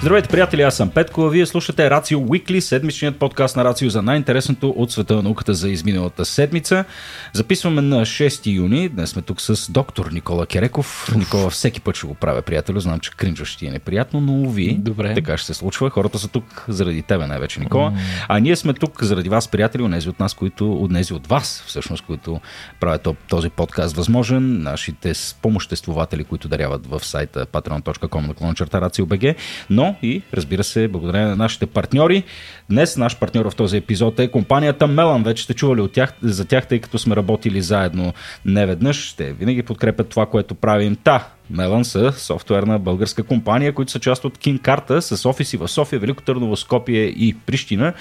Здравейте, приятели, аз съм Петко. Вие слушате Рацио Уикли, седмичният подкаст на Рацио за най-интересното от света на науката за изминалата седмица. Записваме на 6 юни. Днес сме тук с доктор Никола Кереков. Уф. Никола, всеки път ще го правя, приятелю. Знам, че кринжа ще ти е неприятно, но ви. Добре. Така ще се случва. Хората са тук заради тебе най-вече, Никола. А ние сме тук заради вас, приятели, онези от нас, които, онези от вас, всъщност, които правят този подкаст възможен. Нашите спомоществователи, които даряват в сайта patreon.com на черта Рацио.бг. Но и разбира се, благодарение на нашите партньори. Днес наш партньор в този епизод е компанията Мелан. Вече сте чували от тях, за тях, тъй като сме работили заедно не веднъж. Те винаги подкрепят това, което правим. Та, Мелан са софтуерна българска компания, които са част от Кинкарта с офиси в София, Велико Търново, Скопие и Прищина.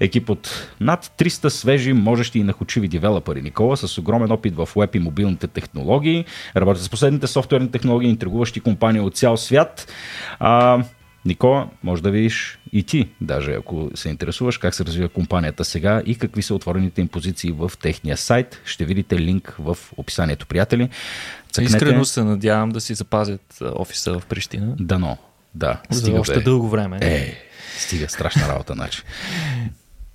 Екип от над 300 свежи, можещи и нахочиви девелопери. Никола с огромен опит в веб и мобилните технологии. Работят с последните софтуерни технологии, интригуващи компании от цял свят. А, Никола, може да видиш и ти, даже ако се интересуваш как се развива компанията сега и какви са отворените им позиции в техния сайт. Ще видите линк в описанието, приятели. Цъкнете... Искрено се надявам да си запазят офиса в Прищина. Дано, да. За още бе. дълго време. Е, стига, страшна работа, значи.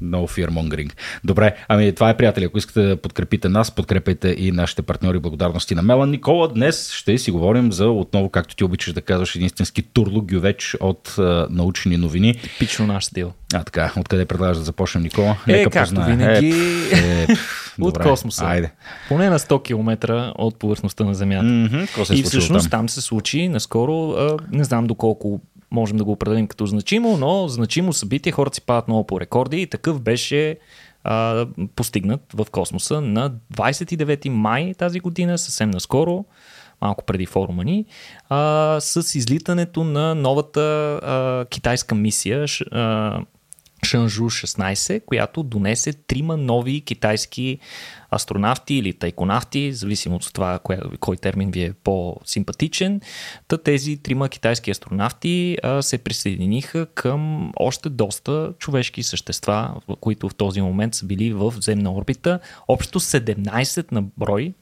No fear mongering. Добре, ами това е приятели. Ако искате да подкрепите нас, подкрепете и нашите партньори. Благодарности на Мелан Никола. Днес ще си говорим за отново, както ти обичаш да казваш, един истински гювеч от а, научни новини. Типично наш стил. А така, откъде предлагаш да започнем, Никола? Е, Нека както познае. винаги, е, е, от космоса. Айде. Поне на 100 км от повърхността на Земята. Mm-hmm. и всъщност там? там се случи наскоро, а, не знам доколко можем да го определим като значимо, но значимо събитие, хората си падат много по рекорди и такъв беше а, постигнат в космоса на 29 май тази година, съвсем наскоро, малко преди форума ни, а, с излитането на новата а, китайска мисия а, Шанжу 16, която донесе трима нови китайски астронавти или тайконавти, зависимо от това кой, кой термин ви е по-симпатичен. Та тези трима китайски астронавти а, се присъединиха към още доста човешки същества, които в този момент са били в земна орбита. Общо 17 на брой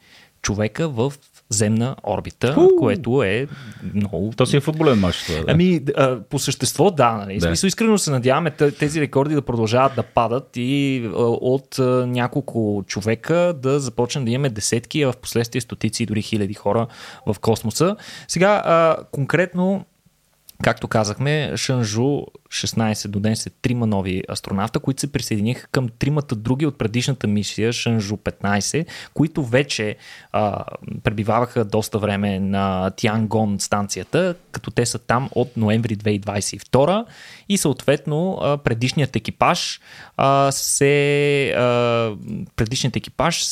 човека в земна орбита, У! което е много... То си е футболен матч. Това, да. Ами, а, по същество, да. Нали? Да. Смисъл, искрено се надяваме тези рекорди да продължават да падат и а, от а, няколко човека да започнем да имаме десетки, а в последствие стотици и дори хиляди хора в космоса. Сега, а, конкретно, както казахме, Шанжу 16 до днес е трима нови астронавта, които се присъединиха към тримата други от предишната мисия Шанжу 15, които вече а, пребиваваха доста време на Тянгон станцията, като те са там от ноември 2022 и съответно а, предишният екипаж а, се а, предишният екипаж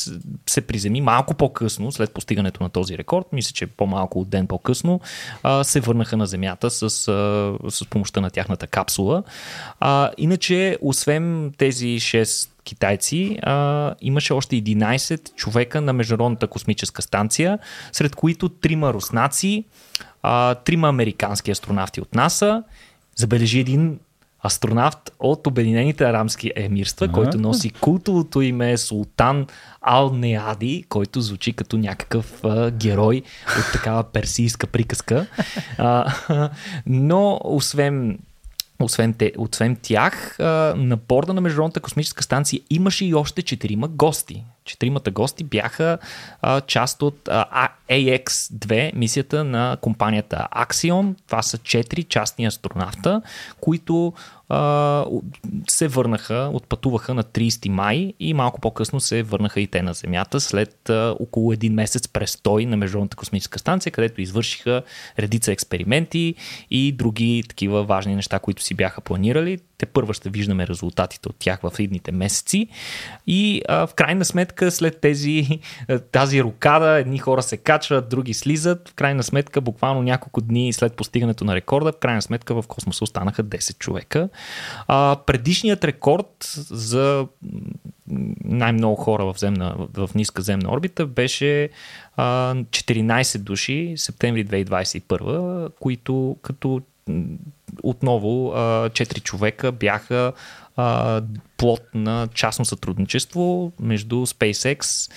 се приземи малко по-късно, след постигането на този рекорд, мисля, че по-малко от ден по-късно, а, се върнаха на Земята с, а, с помощта на тяхната капсула капсула. А, иначе, освен тези 6 китайци, а, имаше още 11 човека на Международната космическа станция, сред които трима руснаци, а, трима американски астронавти от НАСА, забележи един астронавт от Обединените арабски емирства, ага. който носи култовото име Султан Ал Неади, който звучи като някакъв а, герой от такава персийска приказка. А, но освен освен, те, освен тях, на борда на Международната космическа станция имаше и още четирима гости. Четиримата гости бяха а, част от а, AX-2, мисията на компанията Axion. Това са четири частни астронавта, които а, се върнаха, отпътуваха на 30 май и малко по-късно се върнаха и те на Земята след а, около един месец престой на Международната космическа станция, където извършиха редица експерименти и други такива важни неща, които си бяха планирали. Те първа ще виждаме резултатите от тях в идните месеци и а, в крайна сметка след тези, тази рокада едни хора се качват, други слизат. В крайна сметка буквално няколко дни след постигането на рекорда, в крайна сметка в космоса останаха 10 човека. А, предишният рекорд за най-много хора в, земна, в ниска земна орбита беше а, 14 души, септември 2021, които като отново 4 човека бяха плод на частно сътрудничество между SpaceX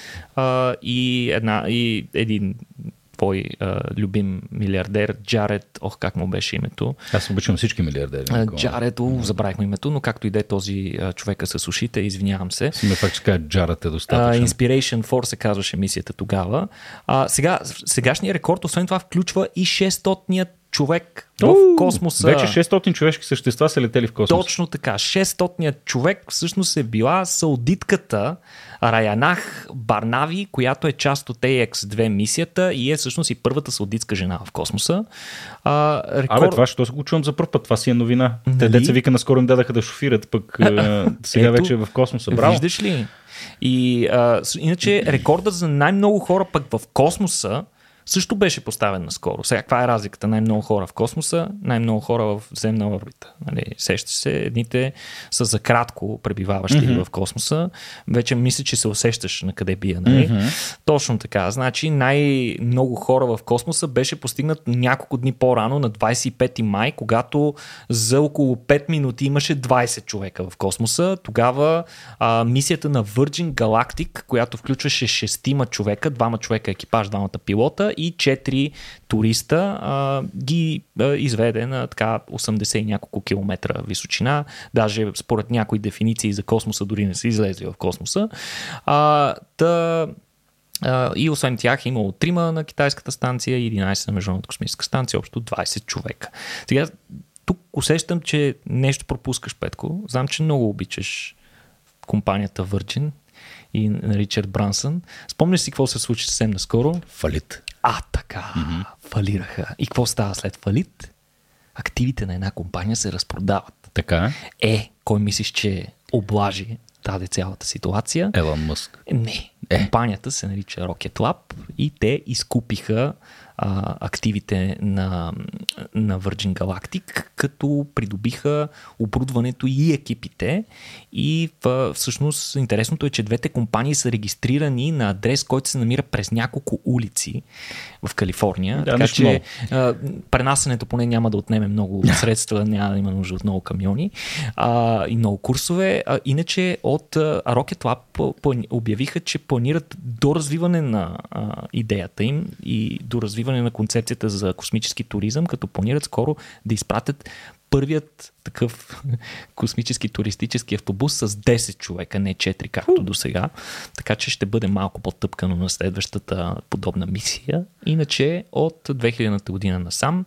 и, една, и един твой а, любим милиардер Джаред, ох как му беше името. Аз обичам всички милиардери. Джаред, о, забравихме името, но както и да е този а, човека с ушите, извинявам се. Си ме факт, че кажа Джаред е достатъчно. Uh, Inspiration Force се казваше мисията тогава. А, сега, сегашният рекорд, освен това, включва и 600-ният човек в космоса. Вече 600 човешки същества са летели в космоса. Точно така. 600 човек всъщност е била саудитката Раянах Барнави, която е част от AX2 мисията и е всъщност и първата саудитска жена в космоса. А, рекорд... Абе, това ще го чувам за първ път. Това си е новина. Нали? Те деца вика, наскоро им дадаха да шофират, пък сега Ето, вече е в космоса. Браво. Виждаш ли? И а, иначе рекордът за най-много хора пък в космоса също беше поставен наскоро. Сега, каква е разликата? Най-много хора в космоса, най-много хора в земна орбита. Нали, сеща се, едните са за кратко пребиваващи mm-hmm. в космоса. Вече мисля, че се усещаш на къде бия. Нали? Mm-hmm. Точно така. Значи най-много хора в космоса беше постигнат няколко дни по-рано, на 25 май, когато за около 5 минути имаше 20 човека в космоса. Тогава а, мисията на Virgin Galactic, която включваше 6 човека, двама човека екипаж, двамата пилота и 4 туриста а, ги а, изведе на така 80 и няколко километра височина. Даже според някои дефиниции за космоса дори не са излезли в космоса. А, та, Uh, и освен тях е имало трима на китайската станция и 11 на Международната космическа станция, общо 20 човека. Сега, тук усещам, че нещо пропускаш, Петко. Знам, че много обичаш компанията Virgin и Ричард Брансън. Спомняш си какво се случи съвсем наскоро? Фалит. А, така. Mm-hmm. Фалираха. И какво става след фалит? Активите на една компания се разпродават. Така е. кой мислиш, че облажи тази цялата ситуация? Елон Мъск. Не. Е. Компанията се нарича Rocket Lab и те изкупиха а, активите на, на Virgin Galactic, като придобиха оборудването и екипите. И в, всъщност интересното е, че двете компании са регистрирани на адрес, който се намира през няколко улици в Калифорния. Да, така че а, пренасенето поне няма да отнеме много средства, няма да има нужда от много камиони а, и много курсове. А, иначе от а, Rocket Lab обявиха, че планират до развиване на а, идеята им и до развиване на концепцията за космически туризъм, като планират скоро да изпратят първият такъв космически туристически автобус с 10 човека, не 4, както до сега. Така че ще бъде малко по-тъпкано на следващата подобна мисия. Иначе от 2000-та година насам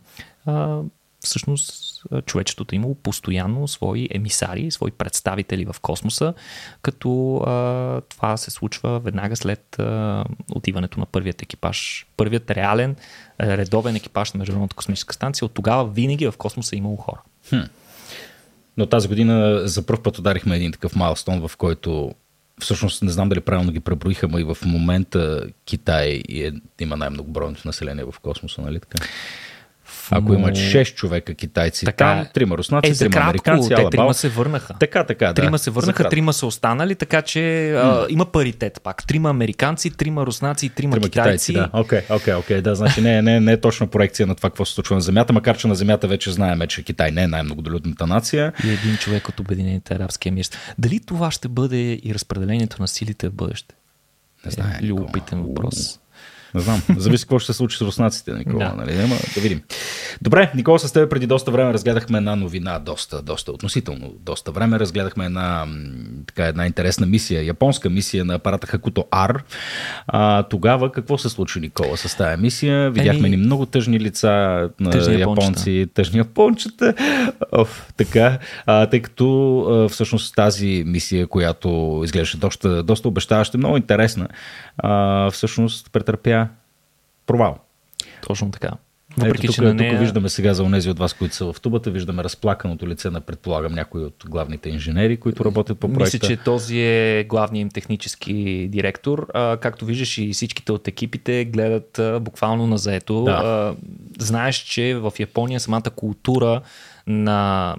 всъщност човечеството е имало постоянно свои емисари, свои представители в космоса, като а, това се случва веднага след а, отиването на първият екипаж. Първият реален, редовен екипаж на Международната космическа станция. От тогава винаги в космоса е имало хора. Хм. Но тази година за първ път ударихме един такъв майлстон, в който всъщност не знам дали правилно ги преброиха, но и в момента Китай е, има най-много бройното население в космоса, нали така? Ако има 6 човека китайци така, там, трима руснаци, е, трима кратко, американци, те трима се върнаха. Така, така, да. Трима се върнаха, трима са останали, така че а, има паритет пак. Трима американци, трима руснаци и трима, трима китайци. да. Окей, окей, окей. Да, значи не, не, не е точно проекция на това, какво се случва на Земята, макар че на Земята вече знаем, че Китай не е най-многодолюдната нация. И един човек от Обединените арабски емирства. Дали това ще бъде и разпределението на силите в бъдеще? Не знае. Е, любопитен въпрос. Не знам. Зависи какво ще се случи с руснаците, Никола. Да. Нали? Ама, да видим. Добре, Никола, с теб преди доста време разгледахме една новина, доста, доста относително доста време. Разгледахме една, така, една интересна мисия, японска мисия на апарата Хакуто Ар. А, тогава какво се случи, Никола, с тази мисия? Видяхме ни много тъжни лица на тъжни японци, тъжни япончета. Оф, така, а, тъй като а, всъщност тази мисия, която изглеждаше доста, доста обещаваща, много интересна, а, всъщност претърпя провал. Точно така. Въпреки, Ето, тук, че на нея... тук виждаме сега за онези от вас, които са в тубата, виждаме разплаканото лице на, предполагам, някои от главните инженери, които работят по проекта. Мисля, че този е главният им технически директор. А, както виждаш и всичките от екипите гледат а, буквално на заето. Да. А, знаеш, че в Япония самата култура на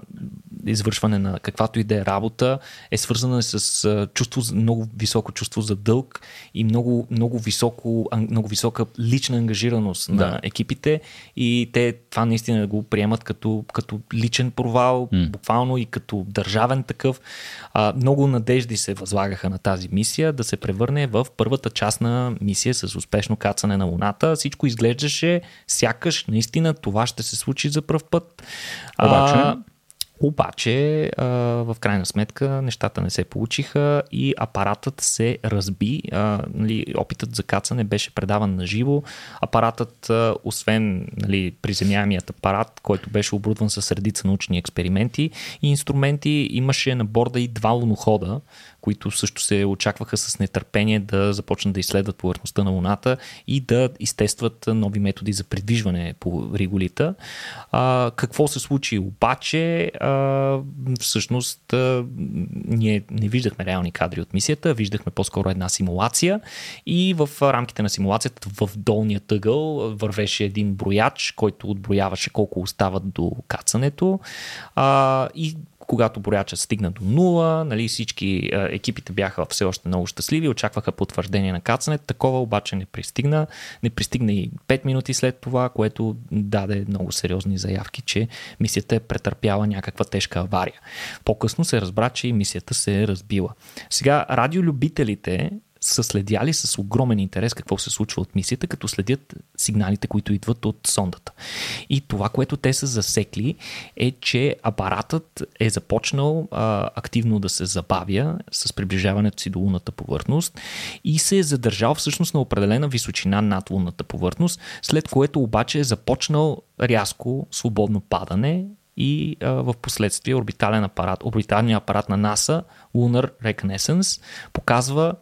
извършване на каквато и да е работа е свързана с чувство, много високо чувство за дълг и много, много, високо, много висока лична ангажираност да. на екипите и те това наистина го приемат като, като личен провал, mm. буквално и като държавен такъв. А, много надежди се възлагаха на тази мисия да се превърне в първата част на мисия с успешно кацане на Луната. Всичко изглеждаше сякаш наистина това ще се случи за първ път. Обаче, а, обаче, а, в крайна сметка, нещата не се получиха и апаратът се разби. А, нали, опитът за кацане беше предаван на живо. Апаратът, а, освен нали, приземяемият апарат, който беше оборудван с редица научни експерименти и инструменти, имаше на борда и два лунохода, които също се очакваха с нетърпение да започнат да изследват повърхността на Луната и да изтестват нови методи за придвижване по Риголита. А, какво се случи обаче? А, всъщност а, ние не виждахме реални кадри от мисията, виждахме по-скоро една симулация и в рамките на симулацията в долния тъгъл вървеше един брояч, който отброяваше колко остават до кацането а, и когато броячът стигна до нула, нали, всички а, екипите бяха все още много щастливи, очакваха потвърждение на кацане, такова обаче не пристигна. Не пристигна и 5 минути след това, което даде много сериозни заявки, че мисията е претърпяла някаква тежка авария. По-късно се разбра, че мисията се е разбила. Сега радиолюбителите са следяли с огромен интерес какво се случва от мисията, като следят сигналите, които идват от сондата. И това, което те са засекли е, че апаратът е започнал а, активно да се забавя с приближаването си до лунната повърхност и се е задържал всъщност на определена височина над лунната повърхност, след което обаче е започнал рязко свободно падане и в последствие орбитален апарат, орбиталният апарат на НАСА, Lunar Reconnaissance, показва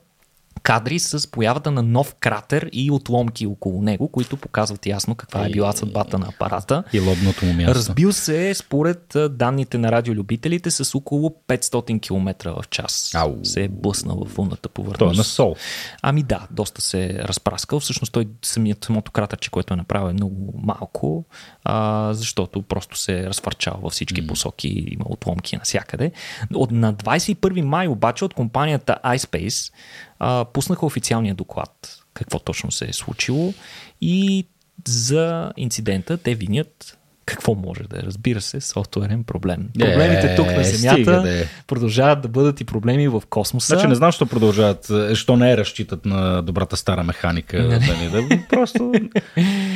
кадри с появата на нов кратер и отломки около него, които показват ясно каква е била съдбата на апарата. И лобното му място. Разбил се, според данните на радиолюбителите, с около 500 км в час. Ау. Се е блъснал в лунната повърхност. Той е на сол. Ами да, доста се е разпраскал. Всъщност той самият самото кратерче, което е направил е много малко, а, защото просто се е разфърчал във всички mm. посоки, има отломки навсякъде. От, на 21 май обаче от компанията iSpace а, пуснаха официалния доклад какво точно се е случило и за инцидента те винят какво може да е? Разбира се, софтуерен проблем. Е, Проблемите тук на Земята да е. продължават да бъдат и проблеми в космоса. Значи не знам, що продължават, що не е разчитат на добрата стара механика. Не, да, не, да, просто...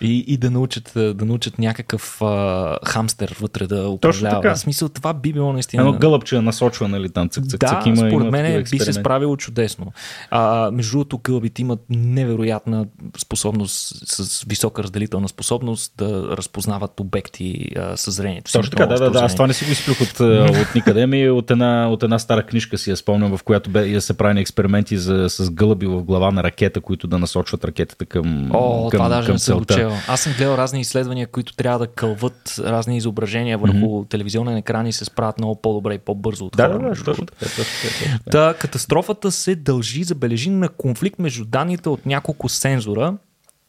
и, и да научат, да научат някакъв а, хамстер вътре да управлява. така. В смисъл, това би било наистина... Едно гълъбче насочва, нали, там цък, цък, Да, цък, има, според мен би се справило чудесно. А, между другото, гълбите имат невероятна способност, с висока разделителна способност да разпознават обекти а, със зрението. Точно така, да, да, да. Аз това не си го изплюх от, от никъде ми, от една, от една стара книжка си я спомням, в която бе, я се прави експерименти за, с гълъби в глава на ракета, които да насочват ракетата към, О, към, това даже към съм целта. чел. Аз съм гледал разни изследвания, които трябва да кълват разни изображения върху mm-hmm. телевизионен екран и се справят много по-добре и по-бързо от Да, хора. да, да, точно така. Та, катастрофата се дължи, забележи, на конфликт между данните от няколко сензора,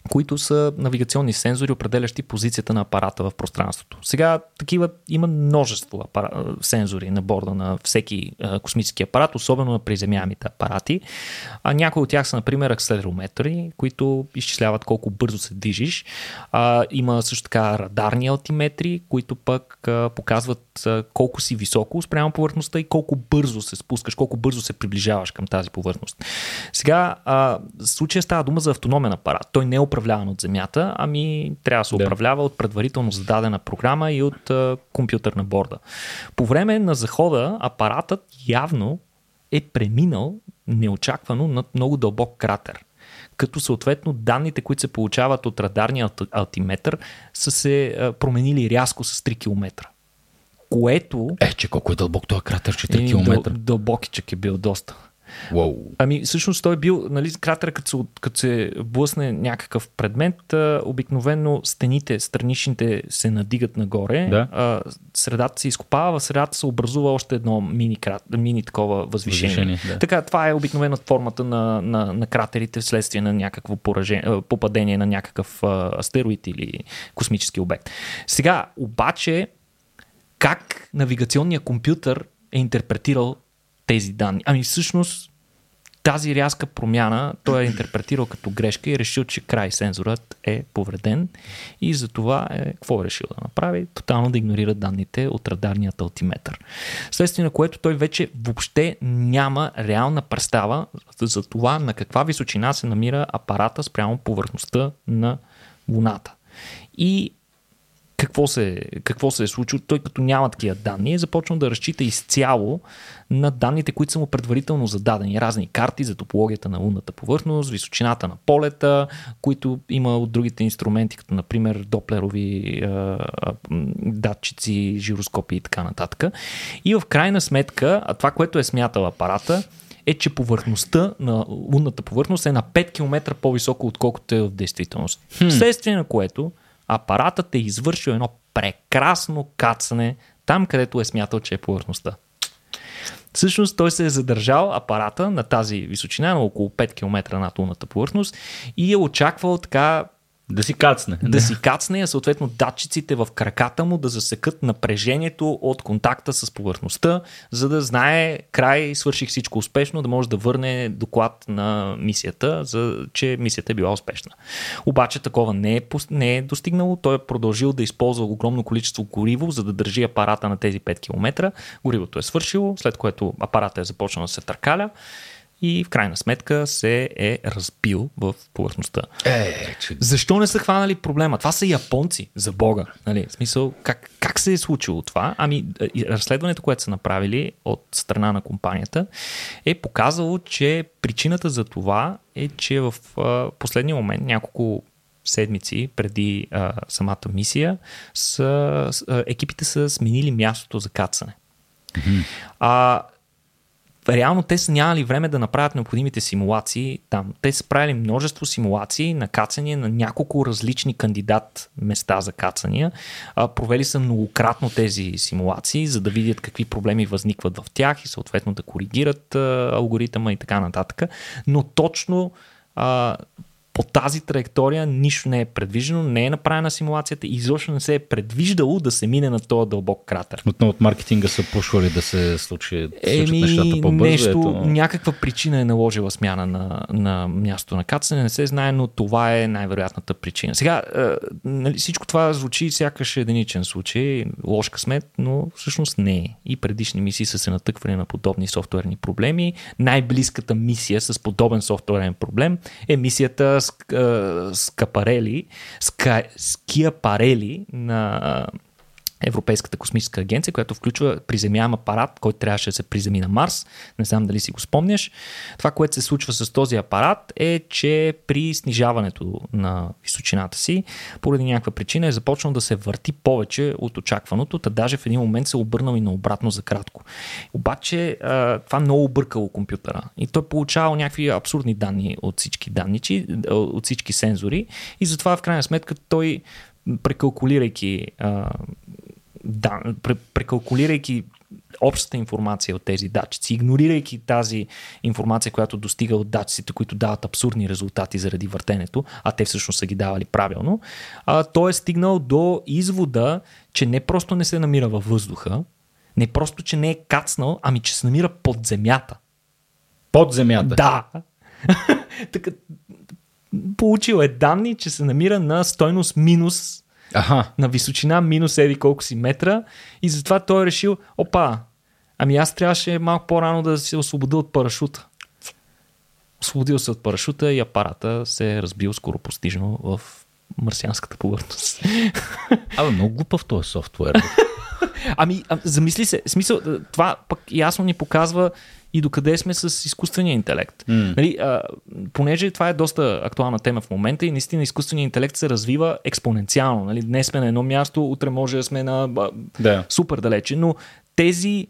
които са навигационни сензори, определящи позицията на апарата в пространството. Сега такива има множество апара... сензори на борда на всеки а, космически апарат, особено на приземяемите апарати. А някои от тях са, например, акселерометри, които изчисляват колко бързо се движиш. А, има също така радарни алтиметри, които пък а, показват а, колко си високо спрямо повърхността и колко бързо се спускаш, колко бързо се приближаваш към тази повърхност. Сега, а, случая става дума за автономен апарат. Той не е управляван от Земята, ами трябва да се Да. управлява от предварително зададена програма и от а, компютър на борда. По време на захода апаратът явно е преминал неочаквано над много дълбок кратер. Като съответно данните, които се получават от радарния алт- алтиметър, са се променили рязко с 3 км. Което Е, че колко е дълбок този кратер, че 3 Еми, км. Дъл, дълбокичък е бил доста. Уау. Ами всъщност той е бил, нали, кратера като се, като се блъсне някакъв предмет, а, обикновено стените, страничните се надигат нагоре, Да. а, средата се изкопава, в средата се образува още едно мини, крат, мини такова възвишение. Възвишение, да. Така, това е обикновено формата на, на, на кратерите вследствие на някакво поражение, попадение на някакъв а, астероид или космически обект. Сега, обаче, как навигационният компютър е интерпретирал тези данни? Ами всъщност тази рязка промяна той е интерпретирал като грешка и е решил, че край сензорът е повреден и за това е, какво е решил да направи? Тотално да игнорира данните от радарният алтиметър. Следствие на което той вече въобще няма реална представа за това на каква височина се намира апарата спрямо повърхността на Луната. И какво се, какво се е случило. Той като няма такива данни е започнал да разчита изцяло на данните, които са му предварително зададени. Разни карти за топологията на лунната повърхност, височината на полета, които има от другите инструменти, като например доплерови е, датчици, жироскопи и така нататък. И в крайна сметка, това, което е смятал апарата, е, че повърхността на лунната повърхност е на 5 км по-високо, отколкото е в действителност. Хм. Вследствие на което апаратът е извършил едно прекрасно кацане там, където е смятал, че е повърхността. Всъщност той се е задържал апарата на тази височина, на около 5 км над лунната повърхност и е очаквал така да си кацне. Да си кацне, а съответно датчиците в краката му да засекат напрежението от контакта с повърхността, за да знае край, свърших всичко успешно, да може да върне доклад на мисията, за, че мисията е била успешна. Обаче такова не е, не е достигнало. Той е продължил да използва огромно количество гориво, за да държи апарата на тези 5 км. Горивото е свършило, след което апарата е започнал да се търкаля и в крайна сметка се е разбил в повърхността. Е, че... Защо не са хванали проблема? Това са японци, за Бога. Нали? В смисъл, как, как се е случило това? Ами, разследването, което са направили от страна на компанията, е показало, че причината за това е, че в последния момент, няколко седмици преди а, самата мисия, са, а, екипите са сменили мястото за кацане. Mm-hmm. А, реално те са нямали време да направят необходимите симулации там. Те са правили множество симулации на кацания на няколко различни кандидат места за кацания. А, провели са многократно тези симулации, за да видят какви проблеми възникват в тях и съответно да коригират а, алгоритъма и така нататък. Но точно а, по тази траектория нищо не е предвиждано, не е направена симулацията и изобщо не се е предвиждало да се мине на този дълбок кратер. Отново от маркетинга са пушвали да се случи Еми, нещата по-бързо. Нещо, ето... някаква причина е наложила смяна на, на място на кацане, не се знае, но това е най-вероятната причина. Сега, е, нали, всичко това звучи сякаш единичен случай, лош късмет, но всъщност не е. И предишни мисии са се натъквали на подобни софтуерни проблеми. Най-близката мисия с подобен софтуерен проблем е мисията скапарели, ска, скиапарели на Европейската космическа агенция, която включва приземяем апарат, който трябваше да се приземи на Марс. Не знам дали си го спомняш. Това, което се случва с този апарат е, че при снижаването на височината си, поради някаква причина е започнал да се върти повече от очакваното, та даже в един момент се е обърнал и наобратно за кратко. Обаче това много объркало компютъра и той получавал някакви абсурдни данни от всички данничи, от всички сензори и затова в крайна сметка той прекалкулирайки да, прекалкулирайки общата информация от тези датчици, игнорирайки тази информация, която достига от датчиците, които дават абсурдни резултати заради въртенето, а те всъщност са ги давали правилно, а, той е стигнал до извода, че не просто не се намира във въздуха, не просто, че не е кацнал, ами че се намира под земята. Под земята? Да. така, получил е данни, че се намира на стойност минус Аха. на височина минус еди колко си метра и затова той е решил, опа, ами аз трябваше малко по-рано да се освободя от парашута. Освободил се от парашута и апарата се е разбил скоро постижно в марсианската повърхност. Абе, много глупав този софтуер. ами, а, замисли се, смисъл, това пък ясно ни показва и докъде сме с изкуствения интелект. Mm. Нали, а, понеже това е доста актуална тема в момента и наистина изкуственият интелект се развива експоненциално. Нали? Днес сме на едно място, утре може да сме на да. супер далече, но тези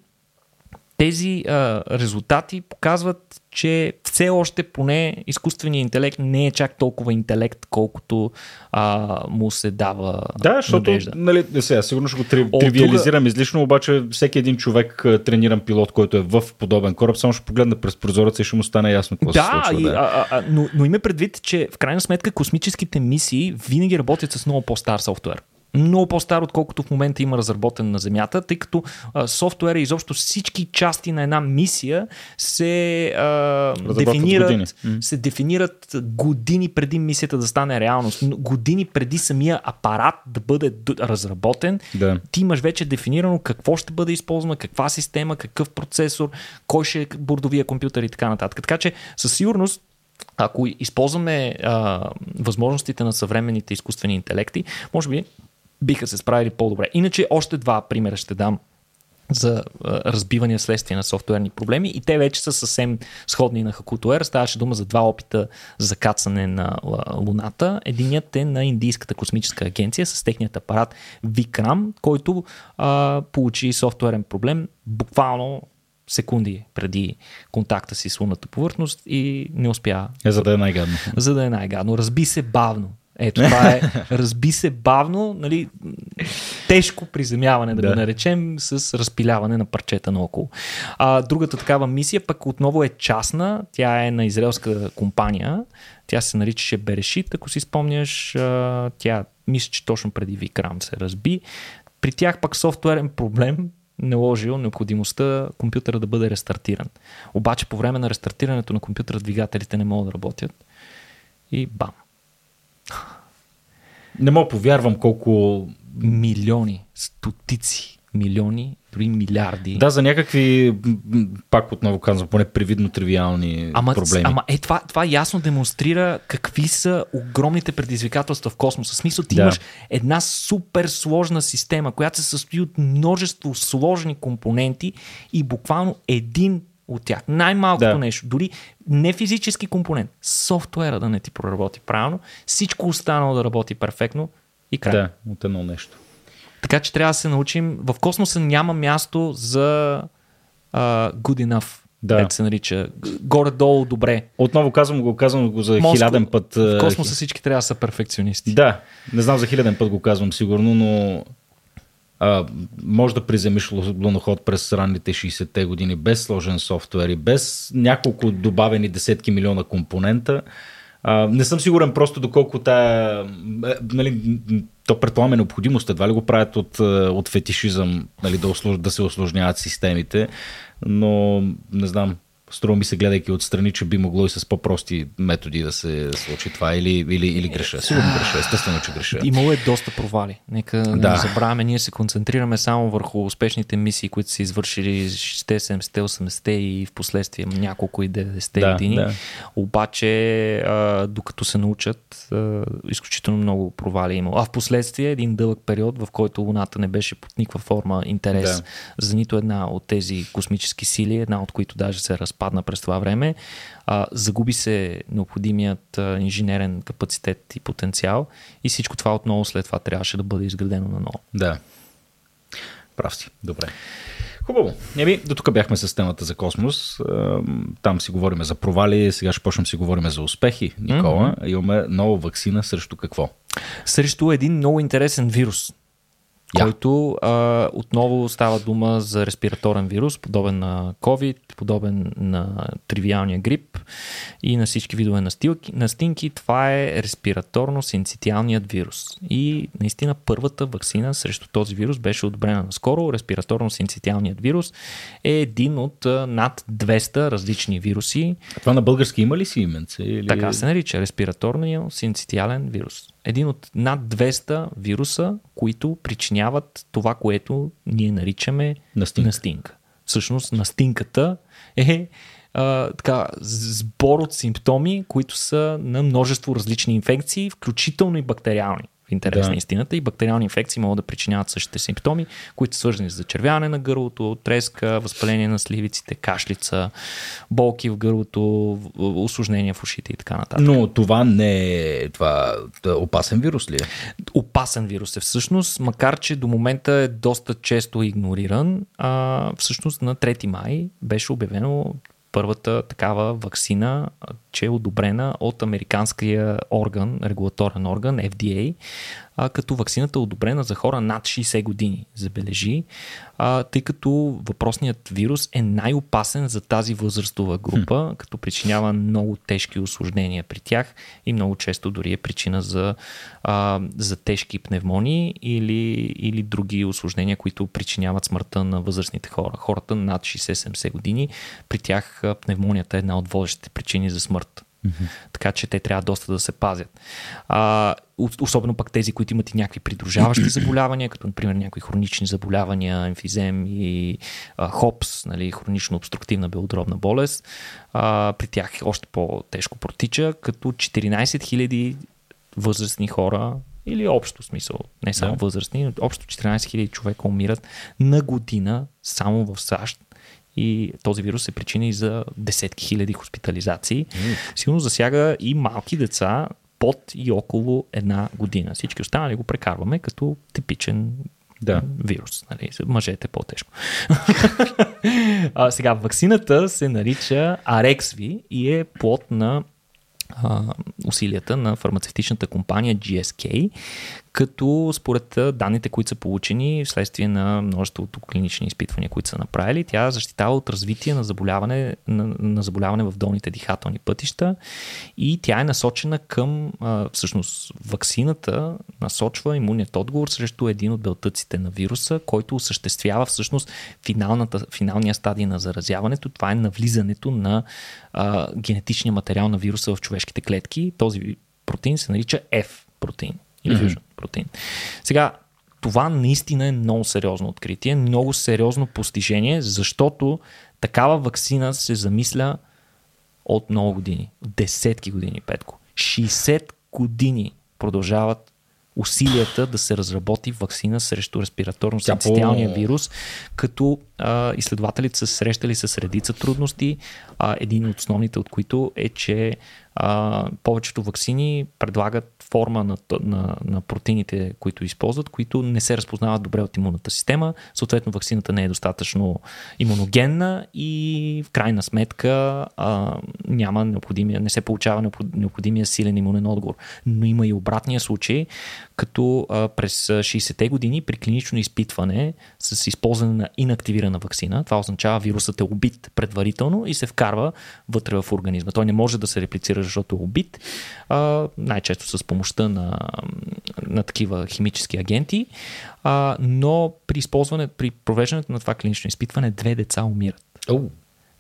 тези а, резултати показват, че все още поне изкуственият интелект не е чак толкова интелект, колкото а, му се дава. Да, защото, надежда. нали, сега, сигурно ще го три, О, тривиализирам излишно, обаче всеки един човек, трениран пилот, който е в подобен кораб, само ще погледне през прозореца и ще му стане ясно какво да, се случва. И, да, а, а, но, но има предвид, че в крайна сметка космическите мисии винаги работят с много по-стар софтуер. Много по-стар, отколкото в момента има разработен на Земята, тъй като а, софтуера и изобщо всички части на една мисия се а, дефинират, години. се дефинират години преди мисията да стане реалност, години преди самия апарат да бъде разработен. Да. Ти имаш вече дефинирано какво ще бъде използвано, каква система, какъв процесор, кой ще е бордовия компютър и така нататък. Така че със сигурност ако използваме а, възможностите на съвременните изкуствени интелекти, може би биха се справили по-добре. Иначе още два примера ще дам за разбивания следствие на софтуерни проблеми и те вече са съвсем сходни на Хакутуер. Ставаше дума за два опита за кацане на Луната. Единият е на Индийската космическа агенция с техният апарат Викрам, който а, получи софтуерен проблем буквално секунди преди контакта си с лунната повърхност и не успя. Е, за да е най-гадно. За да е най-гадно. Разби се бавно. Ето това е, разби се бавно, нали, тежко приземяване, да, да го наречем, с разпиляване на парчета наоколо. А, другата такава мисия пък отново е частна, тя е на израелска компания, тя се наричаше Берешит, ако си спомняш, а, тя мисля, че точно преди Викрам се разби. При тях пък софтуерен проблем наложил необходимостта компютъра да бъде рестартиран. Обаче по време на рестартирането на компютъра двигателите не могат да работят и бам, не мога повярвам колко... Милиони, стотици милиони, дори милиарди. Да, за някакви, пак отново казвам, поне привидно тривиални ама, проблеми. Ама е, това, това ясно демонстрира какви са огромните предизвикателства в космоса. В смисъл, ти да. имаш една супер сложна система, която се състои от множество сложни компоненти и буквално един от тях. Най-малкото да. нещо, дори не физически компонент, софтуера да не ти проработи правилно, всичко останало да работи перфектно и край. Да, от едно нещо. Така че трябва да се научим. В космоса няма място за uh, good enough. Да. се нарича. Горе-долу добре. Отново казвам го, казвам го за Мозко, хиляден път. В космоса всички трябва да са перфекционисти. Да, не знам за хиляден път го казвам сигурно, но а, може да приземиш луноход през ранните 60-те години без сложен софтуер и без няколко добавени десетки милиона компонента. А, не съм сигурен просто доколко тая, е, нали, то предполагаме необходимост, едва ли го правят от, е, от фетишизъм, нали, да, услуж, да се осложняват системите, но не знам, Струва ми се, гледайки отстрани, че би могло и с по-прости методи да се случи това или, или, или греша. Сигурно греша, естествено, че греша. Имало е доста провали. Нека да. не забравяме, ние се концентрираме само върху успешните мисии, които са извършили 70-те, 80-те и в последствие няколко и 90-те да, години. Да. Обаче, а, докато се научат, а, изключително много провали е имало. А в последствие един дълъг период, в който Луната не беше под никаква форма интерес да. за нито една от тези космически сили, една от които даже се разпада спадна през това време. А, загуби се необходимият а, инженерен капацитет и потенциал и всичко това отново след това трябваше да бъде изградено на ново. Да. Прав си. Добре. Хубаво. Еми, до тук бяхме с темата за космос. Там си говорим за провали, сега ще почнем си говорим за успехи, Никола. Mm-hmm. Имаме нова вакцина срещу какво? Срещу един много интересен вирус, yeah. който а, отново става дума за респираторен вирус, подобен на COVID, подобен на тривиалния грип и на всички видове настилки, настинки. Това е респираторно-синцитиалният вирус. И наистина първата вакцина срещу този вирус беше одобрена наскоро. Респираторно-синцитиалният вирус е един от над 200 различни вируси. А това на български има ли си именце? Или... Така се нарича респираторно-синцитиален вирус един от над 200 вируса, които причиняват това, което ние наричаме настинка. настинка. Всъщност настинката е а, така, сбор от симптоми, които са на множество различни инфекции, включително и бактериални интерес да. на истината. И бактериални инфекции могат да причиняват същите симптоми, които са свързани с зачервяване на гърлото, треска, възпаление на сливиците, кашлица, болки в гърлото, осложнения в ушите и така нататък. Но това не е това опасен вирус ли е? Опасен вирус е всъщност, макар че до момента е доста често игнориран. А, всъщност на 3 май беше обявено първата такава вакцина че е одобрена от американския орган, регулаторен орган, FDA, а, като вакцината е одобрена за хора над 60 години, забележи, а, тъй като въпросният вирус е най-опасен за тази възрастова група, хм. като причинява много тежки осложнения при тях и много често дори е причина за, а, за тежки пневмонии или, или други осложнения, които причиняват смъртта на възрастните хора. Хората над 60-70 години, при тях пневмонията е една от водещите причини за смърт. Mm-hmm. Така че те трябва доста да се пазят. А, особено пък тези, които имат и някакви придружаващи заболявания, като например някои хронични заболявания, емфизем и а, хопс, нали, хронично обструктивна белодробна болест. А, при тях още по-тежко протича, като 14 000 възрастни хора или общо смисъл, не само да. възрастни, общо 14 000 човека умират на година само в САЩ и този вирус е причина и за десетки хиляди хоспитализации. Mm. Силно засяга и малки деца под и около една година. Всички останали го прекарваме като типичен да. вирус. Нали? Мъжете е по-тежко. а, сега, вакцината се нарича Arexvi и е плод на усилията на фармацевтичната компания GSK, като според данните, които са получени вследствие на множеството клинични изпитвания, които са направили, тя защитава от развитие на заболяване, на, на заболяване в долните дихателни пътища и тя е насочена към, всъщност, ваксината насочва имунният отговор срещу един от белтъците на вируса, който осъществява всъщност финалната, финалния стадий на заразяването. Това е навлизането на а, генетичния материал на вируса в човешките клетки. Този протеин се нарича F протеин или mm-hmm. протеин. Сега, това наистина е много сериозно откритие, много сериозно постижение, защото такава вакцина се замисля от много години. Десетки години, Петко. 60 години продължават усилията да се разработи вакцина срещу респираторно-синцитиалния вирус, като а, изследователите са срещали с редица трудности. А, един от основните от които е, че а, повечето вакцини предлагат форма на, на, на протеините, които използват, които не се разпознават добре от имунната система. Съответно, вакцината не е достатъчно имуногенна и в крайна сметка а, няма необходимия, не се получава необходимия силен имунен отговор. Но има и обратния случай, като а, през 60-те години при клинично изпитване с използване на инактивирана вакцина, това означава вирусът е убит предварително и се вкарва вътре в организма. Той не може да се реплицира, защото е убит, а, най-често с помощта на, на такива химически агенти, а, но при използване, при провеждането на това клинично изпитване, две деца умират. Oh.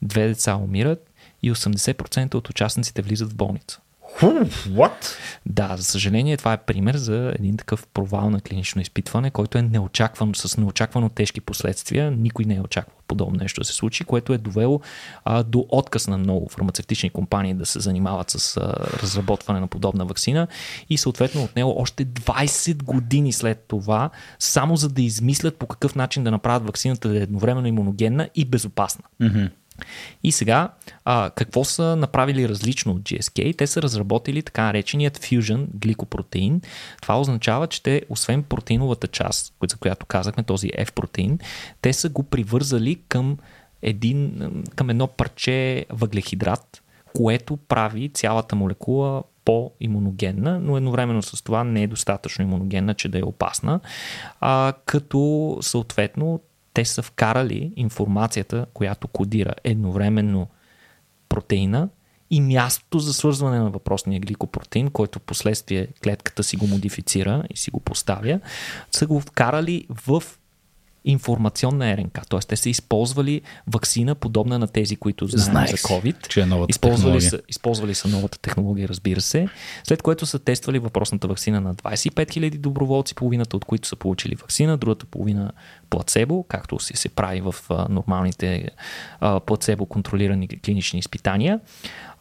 Две деца умират и 80% от участниците влизат в болница. What? Да, за съжаление това е пример за един такъв провал на клинично изпитване, който е неочакван, с неочаквано тежки последствия. Никой не е очаквал подобно нещо да се случи, което е довело а, до отказ на много фармацевтични компании да се занимават с а, разработване на подобна вакцина и съответно от него още 20 години след това, само за да измислят по какъв начин да направят вакцината да е едновременно имуногенна и безопасна. Mm-hmm. И сега, а, какво са направили различно от GSK? Те са разработили така нареченият Fusion гликопротеин. Това означава, че те, освен протеиновата част, за която казахме, този F протеин, те са го привързали към, един, към едно парче въглехидрат, което прави цялата молекула по-имуногенна, но едновременно с това не е достатъчно имуногенна, че да е опасна, а, като съответно те са вкарали информацията, която кодира едновременно протеина и мястото за свързване на въпросния гликопротеин, който последствие клетката си го модифицира и си го поставя, са го вкарали в информационна РНК. Т.е. те са използвали вакцина, подобна на тези, които знаем Знаех, за COVID. Че е новата използвали, са, използвали са новата технология, разбира се. След което са тествали въпросната вакцина на 25 000 доброволци, половината от които са получили вакцина, другата половина плацебо, както си се прави в нормалните а, плацебо контролирани клинични изпитания.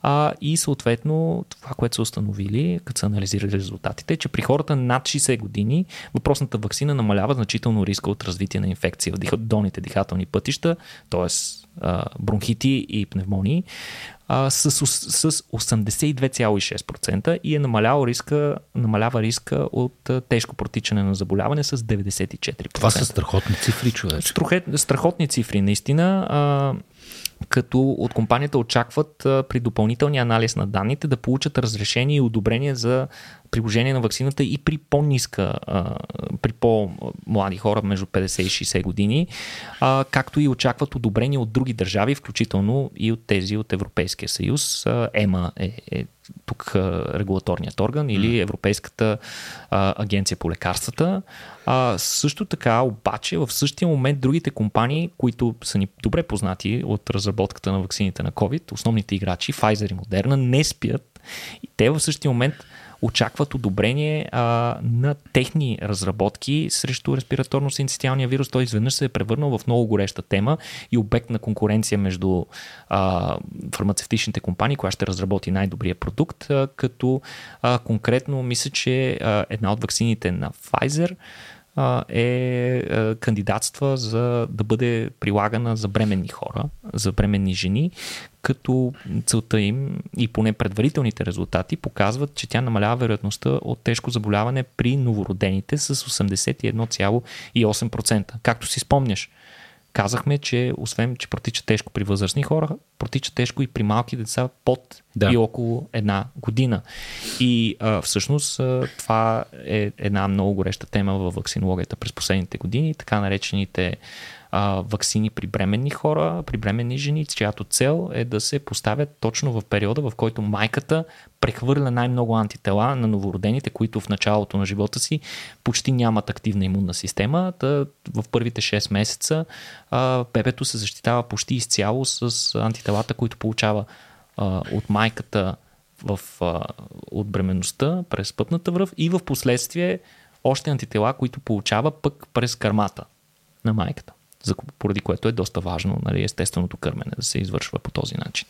А, и съответно това, което са установили, като са анализирали резултатите, е, че при хората над 60 години въпросната вакцина намалява значително риска от развитие на инфекция в долните дихателни пътища, т.е. бронхити и пневмонии, а, с, с 82,6% и е намалява риска, намалява риска от а, тежко протичане на заболяване с 94%. Това са страхотни цифри, човек. Страхотни цифри, наистина. А, като от компанията очакват при допълнителния анализ на данните да получат разрешение и одобрение за приложение на вакцината и при по-ниска, при по-млади хора между 50 и 60 години, както и очакват одобрение от други държави, включително и от тези от Европейския съюз. ЕМА е, е тук регулаторният орган или Европейската а, агенция по лекарствата. А, също така, обаче, в същия момент другите компании, които са ни добре познати от разработката на вакцините на COVID, основните играчи, Pfizer и Moderna, не спят. И те в същия момент очакват одобрение а, на техни разработки срещу респираторно-синцитиалния вирус. Той изведнъж се е превърнал в много гореща тема и обект на конкуренция между а, фармацевтичните компании, която ще разработи най-добрия продукт, а, като а, конкретно мисля, че а, една от вакцините на Pfizer е кандидатства за да бъде прилагана за бременни хора, за бременни жени, като целта им и поне предварителните резултати показват, че тя намалява вероятността от тежко заболяване при новородените с 81,8%. Както си спомняш, казахме, че освен, че протича тежко при възрастни хора, протича тежко и при малки деца под да. и около една година. И а, всъщност а, това е една много гореща тема във вакцинологията през последните години, така наречените а, вакцини при бременни хора, при бременни жени, чиято цел е да се поставят точно в периода, в който майката прехвърля най-много антитела на новородените, които в началото на живота си почти нямат активна имунна система. Да в първите 6 месеца а, бебето се защитава почти изцяло с антителата, които получава а, от майката в, а, от бременността през пътната връв и в последствие още антитела, които получава пък през кърмата на майката за, поради което е доста важно нали, естественото кърмене да се извършва по този начин.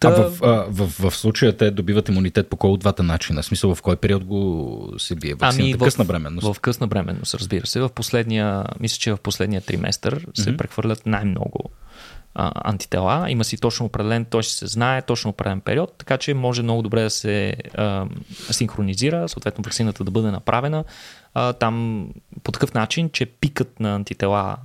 Та... А в, а, в, в случая те добиват имунитет по кой от двата начина? В смисъл в кой период го се бие вакцината? Ами, в, късна бременност? В късна бременност, разбира се. В последния, мисля, че в последния триместър mm-hmm. се прехвърлят най-много а, антитела. Има си точно определен, той ще се знае, точно определен период, така че може много добре да се а, синхронизира, съответно вакцината да бъде направена а, там по такъв начин, че пикът на антитела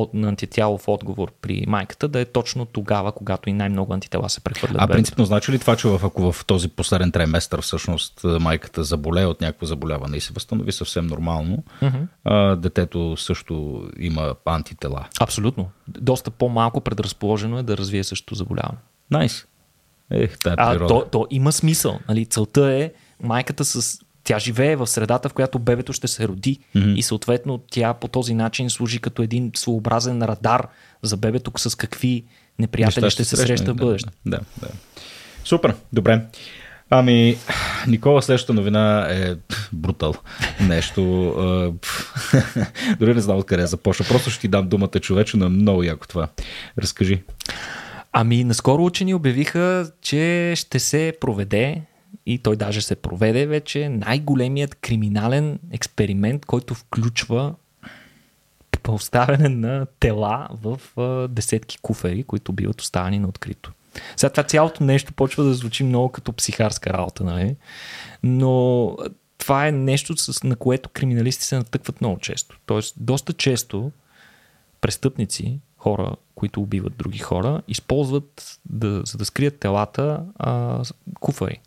от, на антитялов отговор при майката да е точно тогава, когато и най-много антитела се прехвърлят. А принципно значи ли това, че в, ако в този последен триместър всъщност майката заболее от някакво заболяване и се възстанови съвсем нормално, mm-hmm. а, детето също има антитела? Абсолютно. Доста по-малко предразположено е да развие същото заболяване. Найс. Nice. Ех, тая а, то, то има смисъл. Нали? Целта е майката с тя живее в средата, в която бебето ще се роди mm-hmm. и съответно тя по този начин служи като един своеобразен радар за бебето с какви неприятели ще, ще се среща в бъдеще. Да, да. Супер, добре. Ами, Никола, следващата новина е брутал. Нещо. Дори не знам откъде да започна. Просто ще ти дам думата, човече, на много яко това. Разкажи. Ами, наскоро учени обявиха, че ще се проведе и той даже се проведе вече най-големият криминален експеримент, който включва поставяне на тела в а, десетки куфери, които биват оставени на открито. Сега това цялото нещо почва да звучи много като психарска работа, нали? но това е нещо, с, на което криминалисти се натъкват много често. Тоест, доста често престъпници, хора, които убиват други хора, използват, да, за да скрият телата, а, куфари.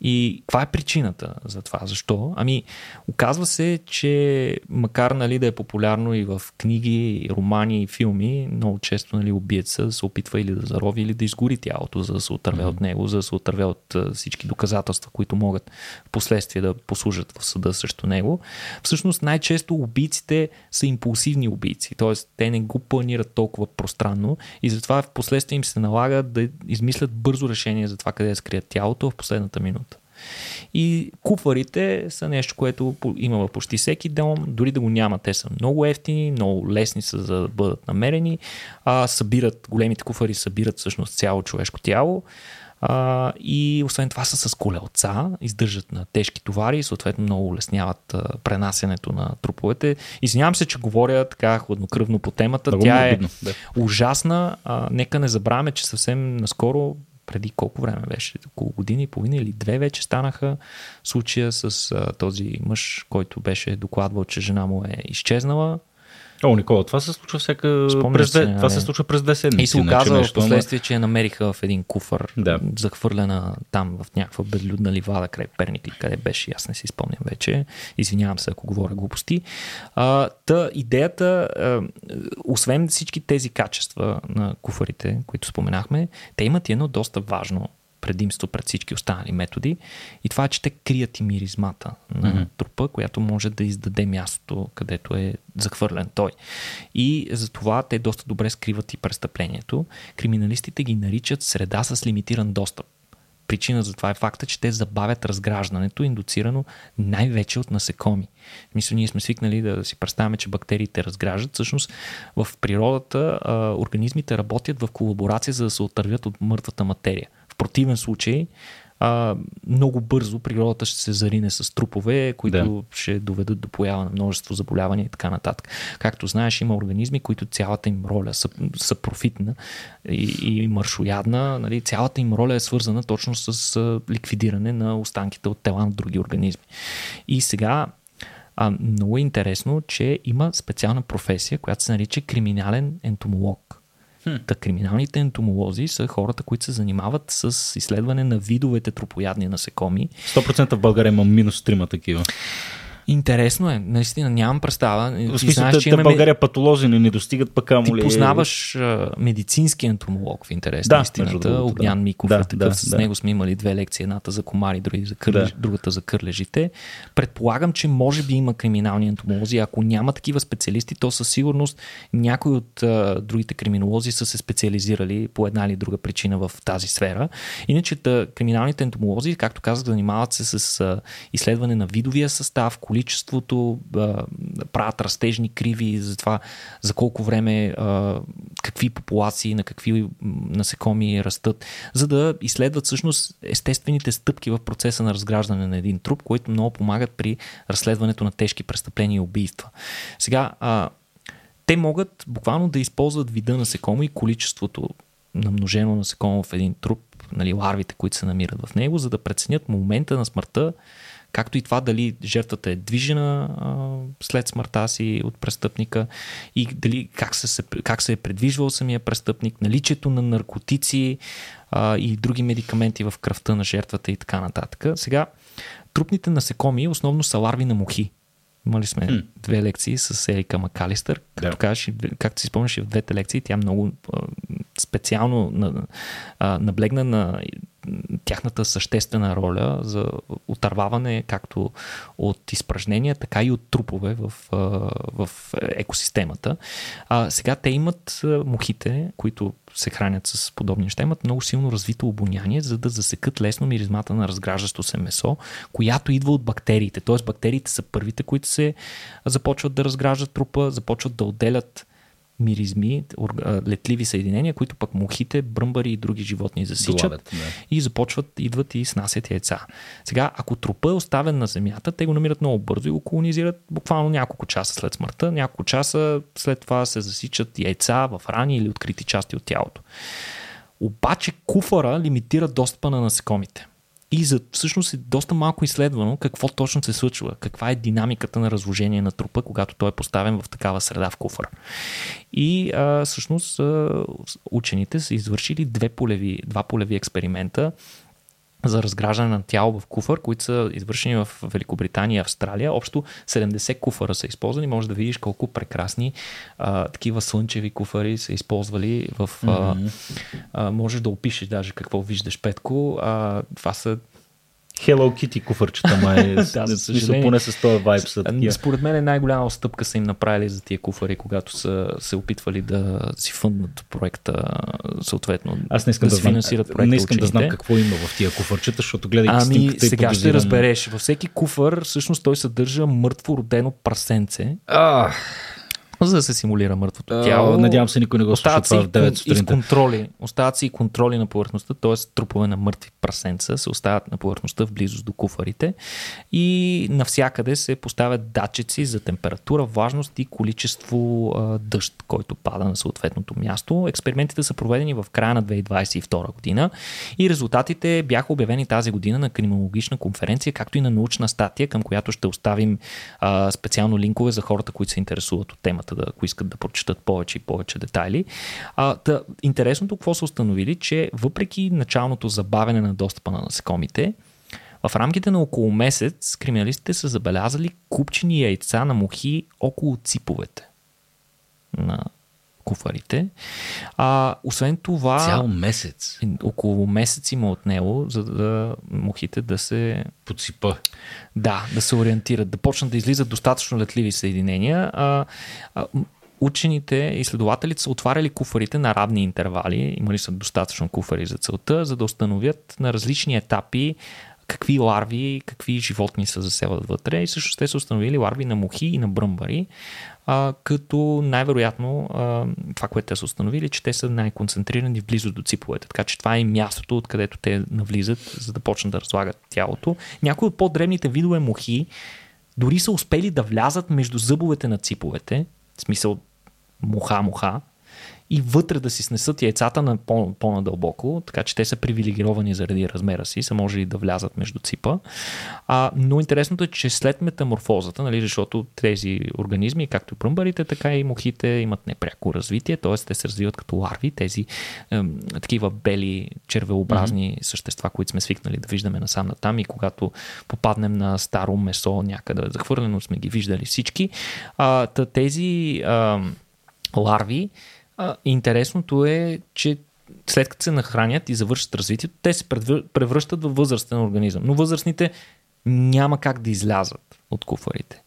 И каква е причината за това? Защо? Ами, оказва се, че макар нали, да е популярно и в книги, романи и филми, много често нали, убиеца се опитва или да зарови, или да изгори тялото, за да се отърве mm-hmm. от него, за да се отърве от всички доказателства, които могат в последствие да послужат в съда срещу него. Всъщност най-често убийците са импулсивни убийци, т.е. те не го планират толкова пространно и затова в последствие им се налага да измислят бързо решение за това къде да скрият тялото в последната минута. И куфарите са нещо, което има в почти всеки дом. Дори да го няма, те са много ефтини, много лесни са за да бъдат намерени. А, събират, големите куфари събират всъщност цяло човешко тяло. А, и освен това са с колелца, издържат на тежки товари и съответно много улесняват а, пренасенето на труповете. Извинявам се, че говоря така хладнокръвно по темата. Много Тя е да. ужасна. А, нека не забравяме, че съвсем наскоро преди колко време беше? Около година и половина или две вече станаха случая с а, този мъж, който беше докладвал, че жена му е изчезнала. О, Никола, това се случва всяка... през две... това се случва през две седмици. И се оказа в последствие, че я намериха в един куфър, да. захвърлена там в някаква безлюдна ливада край Перник или къде беше, аз не си спомням вече. Извинявам се, ако говоря глупости. А, та идеята, а, освен всички тези качества на куфарите, които споменахме, те имат едно доста важно предимство пред всички останали методи. И това е, че те крият и миризмата на mm-hmm. трупа, която може да издаде мястото, където е захвърлен той. И затова те доста добре скриват и престъплението. Криминалистите ги наричат среда с лимитиран достъп. Причина за това е факта, че те забавят разграждането, индуцирано най-вече от насекоми. Мисля, ние сме свикнали да си представяме, че бактериите разграждат. Всъщност в природата а, организмите работят в колаборация, за да се отървят от мъртвата материя противен случай а, много бързо природата ще се зарине с трупове, които да. ще доведат до поява на множество заболявания и така нататък. Както знаеш, има организми, които цялата им роля са, са профитна и, и маршоядна. Нали? Цялата им роля е свързана точно с а, ликвидиране на останките от тела на други организми. И сега а, много е интересно, че има специална професия, която се нарича криминален ентомолог. Хм. Та криминалните ентомолози са хората, които се занимават с изследване на видовете тропоядни насекоми. 100% в България има минус трима такива. Интересно е, наистина нямам представа. В смисъл, знаеш, те, че имаме... България патолози не, не достигат пък амо Ти познаваш а, медицински ентомолог в интерес да, на истината, Огнян да. Миков, да, такъв, да, с да. него сме имали две лекции, едната за комари, други за кърлеж, да. другата за кърлежите. Предполагам, че може би има криминални ентомолози. Ако няма такива специалисти, то със сигурност някои от а, другите криминолози са се специализирали по една или друга причина в тази сфера. Иначе та, криминалните ентомолози, както казах, занимават се с а, изследване на видовия състав, количеството, а, правят растежни криви за това за колко време, какви популации, на какви насекоми растат, за да изследват всъщност естествените стъпки в процеса на разграждане на един труп, които много помагат при разследването на тежки престъпления и убийства. Сега, те могат буквално да използват вида насекомо и количеството намножено насекомо в един труп, нали, ларвите, които се намират в него, за да преценят момента на смъртта както и това дали жертвата е движена а, след смъртта си от престъпника и дали как се, как се е предвижвал самия престъпник, наличието на наркотици а, и други медикаменти в кръвта на жертвата и така нататък. Сега, трупните насекоми основно са ларви на мухи. Имали сме hmm. две лекции с Ерика Макалистър. Като yeah. кажеш, както си спомняш и в двете лекции, тя много специално наблегна на тяхната съществена роля за отърваване както от изпражнения, така и от трупове в, в екосистемата. А, сега те имат мухите, които се хранят с подобни неща, имат много силно развито обоняние, за да засекат лесно миризмата на разграждащо се месо, която идва от бактериите. Тоест бактериите са първите, които се започват да разграждат трупа, започват да отделят миризми, летливи съединения, които пък мухите, бръмбари и други животни засичат Долавят, да. и започват, идват и снасят яйца. Сега, ако трупа е оставен на земята, те го намират много бързо и го колонизират буквално няколко часа след смъртта. Няколко часа след това се засичат яйца в рани или открити части от тялото. Обаче куфара лимитира достъпа на насекомите. И за, всъщност е доста малко изследвано какво точно се случва, каква е динамиката на разложение на трупа, когато той е поставен в такава среда в куфър. И а, всъщност а, учените са извършили две полеви, два полеви експеримента за разграждане на тяло в куфър, които са извършени в Великобритания и Австралия. Общо 70 куфара са използвани. Може да видиш колко прекрасни а, такива слънчеви куфари са използвали в... Mm-hmm. А, можеш да опишеш даже какво виждаш, Петко. А, това са Hello Kitty куфърчета, май. да, за. Поне с този вайб са такива. Според мен е най-голяма стъпка са им направили за тия куфари, когато са се опитвали да си фънднат проекта, съответно. Аз не искам да, да финансират проекта. Не искам учените. да знам какво има в тия куфърчета, защото гледай ами, сега ще разбереш. Във всеки куфър всъщност той съдържа мъртво родено прасенце. Ah за да се симулира мъртвото тяло. Надявам се никой не го слуша това в 9 сутринта. контроли, остават си и контроли на повърхността, т.е. трупове на мъртви прасенца се остават на повърхността в близост до куфарите и навсякъде се поставят датчици за температура, важност и количество а, дъжд, който пада на съответното място. Експериментите са проведени в края на 2022 година и резултатите бяха обявени тази година на криминологична конференция, както и на научна статия, към която ще оставим а, специално линкове за хората, които се интересуват от темата хората, да, ако искат да прочитат повече и повече детайли. А, та, интересното какво са установили, че въпреки началното забавяне на достъпа на насекомите, в рамките на около месец криминалистите са забелязали купчени яйца на мухи около циповете на куфарите. А, освен това... Цял месец? Около месец има от него, за да мухите да се... Подсипа. Да, да се ориентират, да почнат да излизат достатъчно летливи съединения. А, а, учените, изследователите са отваряли куфарите на равни интервали, имали са достатъчно куфари за целта, за да установят на различни етапи какви ларви, какви животни се заселват вътре и също те са установили ларви на мухи и на бръмбари, а, като най-вероятно а, това, което те са установили, че те са най-концентрирани близо до циповете. Така че това е мястото, откъдето те навлизат, за да почнат да разлагат тялото. Някои от по-древните видове мухи дори са успели да влязат между зъбовете на циповете, в смисъл муха-муха, и вътре да си снесат яйцата на по- по-надълбоко, така че те са привилегировани заради размера си, са може и да влязат между ципа. А, но интересното е, че след метаморфозата, нали, защото тези организми, както и пръмбарите, така и мухите имат непряко развитие, т.е. те се развиват като ларви, тези е, такива бели червеобразни mm-hmm. същества, които сме свикнали да виждаме насам на там и когато попаднем на старо месо някъде захвърлено, сме ги виждали всички. А, тези а, ларви интересното е, че след като се нахранят и завършат развитието, те се превръщат във възрастен организъм. Но възрастните няма как да излязат от куфарите.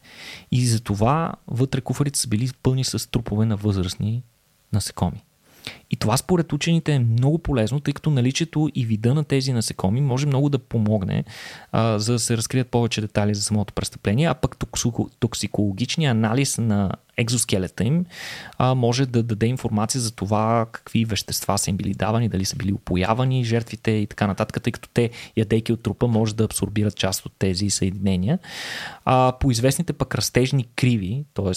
И затова вътре куфарите са били пълни с трупове на възрастни насекоми. И това според учените е много полезно, тъй като наличието и вида на тези насекоми може много да помогне, а, за да се разкрият повече детайли за самото престъпление, а пък токсикологичният анализ на екзоскелета им а, може да даде информация за това какви вещества са им били давани, дали са били опоявани жертвите и така нататък, тъй като те, ядейки от трупа, може да абсорбират част от тези съединения. А, по известните пък растежни криви, т.е.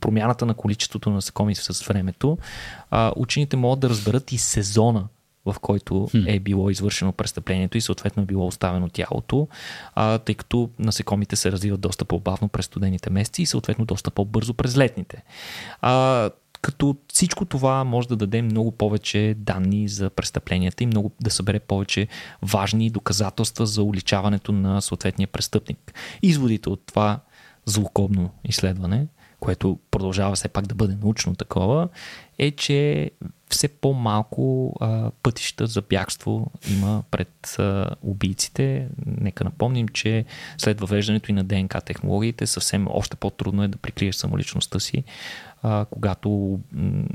промяната на количеството на насекоми с времето, а, учените могат да разберат и сезона в който е било извършено престъплението и съответно е било оставено тялото, а, тъй като насекомите се развиват доста по-бавно през студените месеци и съответно доста по-бързо през летните. А, като всичко това може да даде много повече данни за престъпленията и много да събере повече важни доказателства за уличаването на съответния престъпник. Изводите от това злокобно изследване, което продължава все пак да бъде научно такова, е, че все по-малко а, пътища за бягство има пред а, убийците. Нека напомним, че след въвеждането и на ДНК технологиите съвсем още по-трудно е да прикриеш самоличността си, а, когато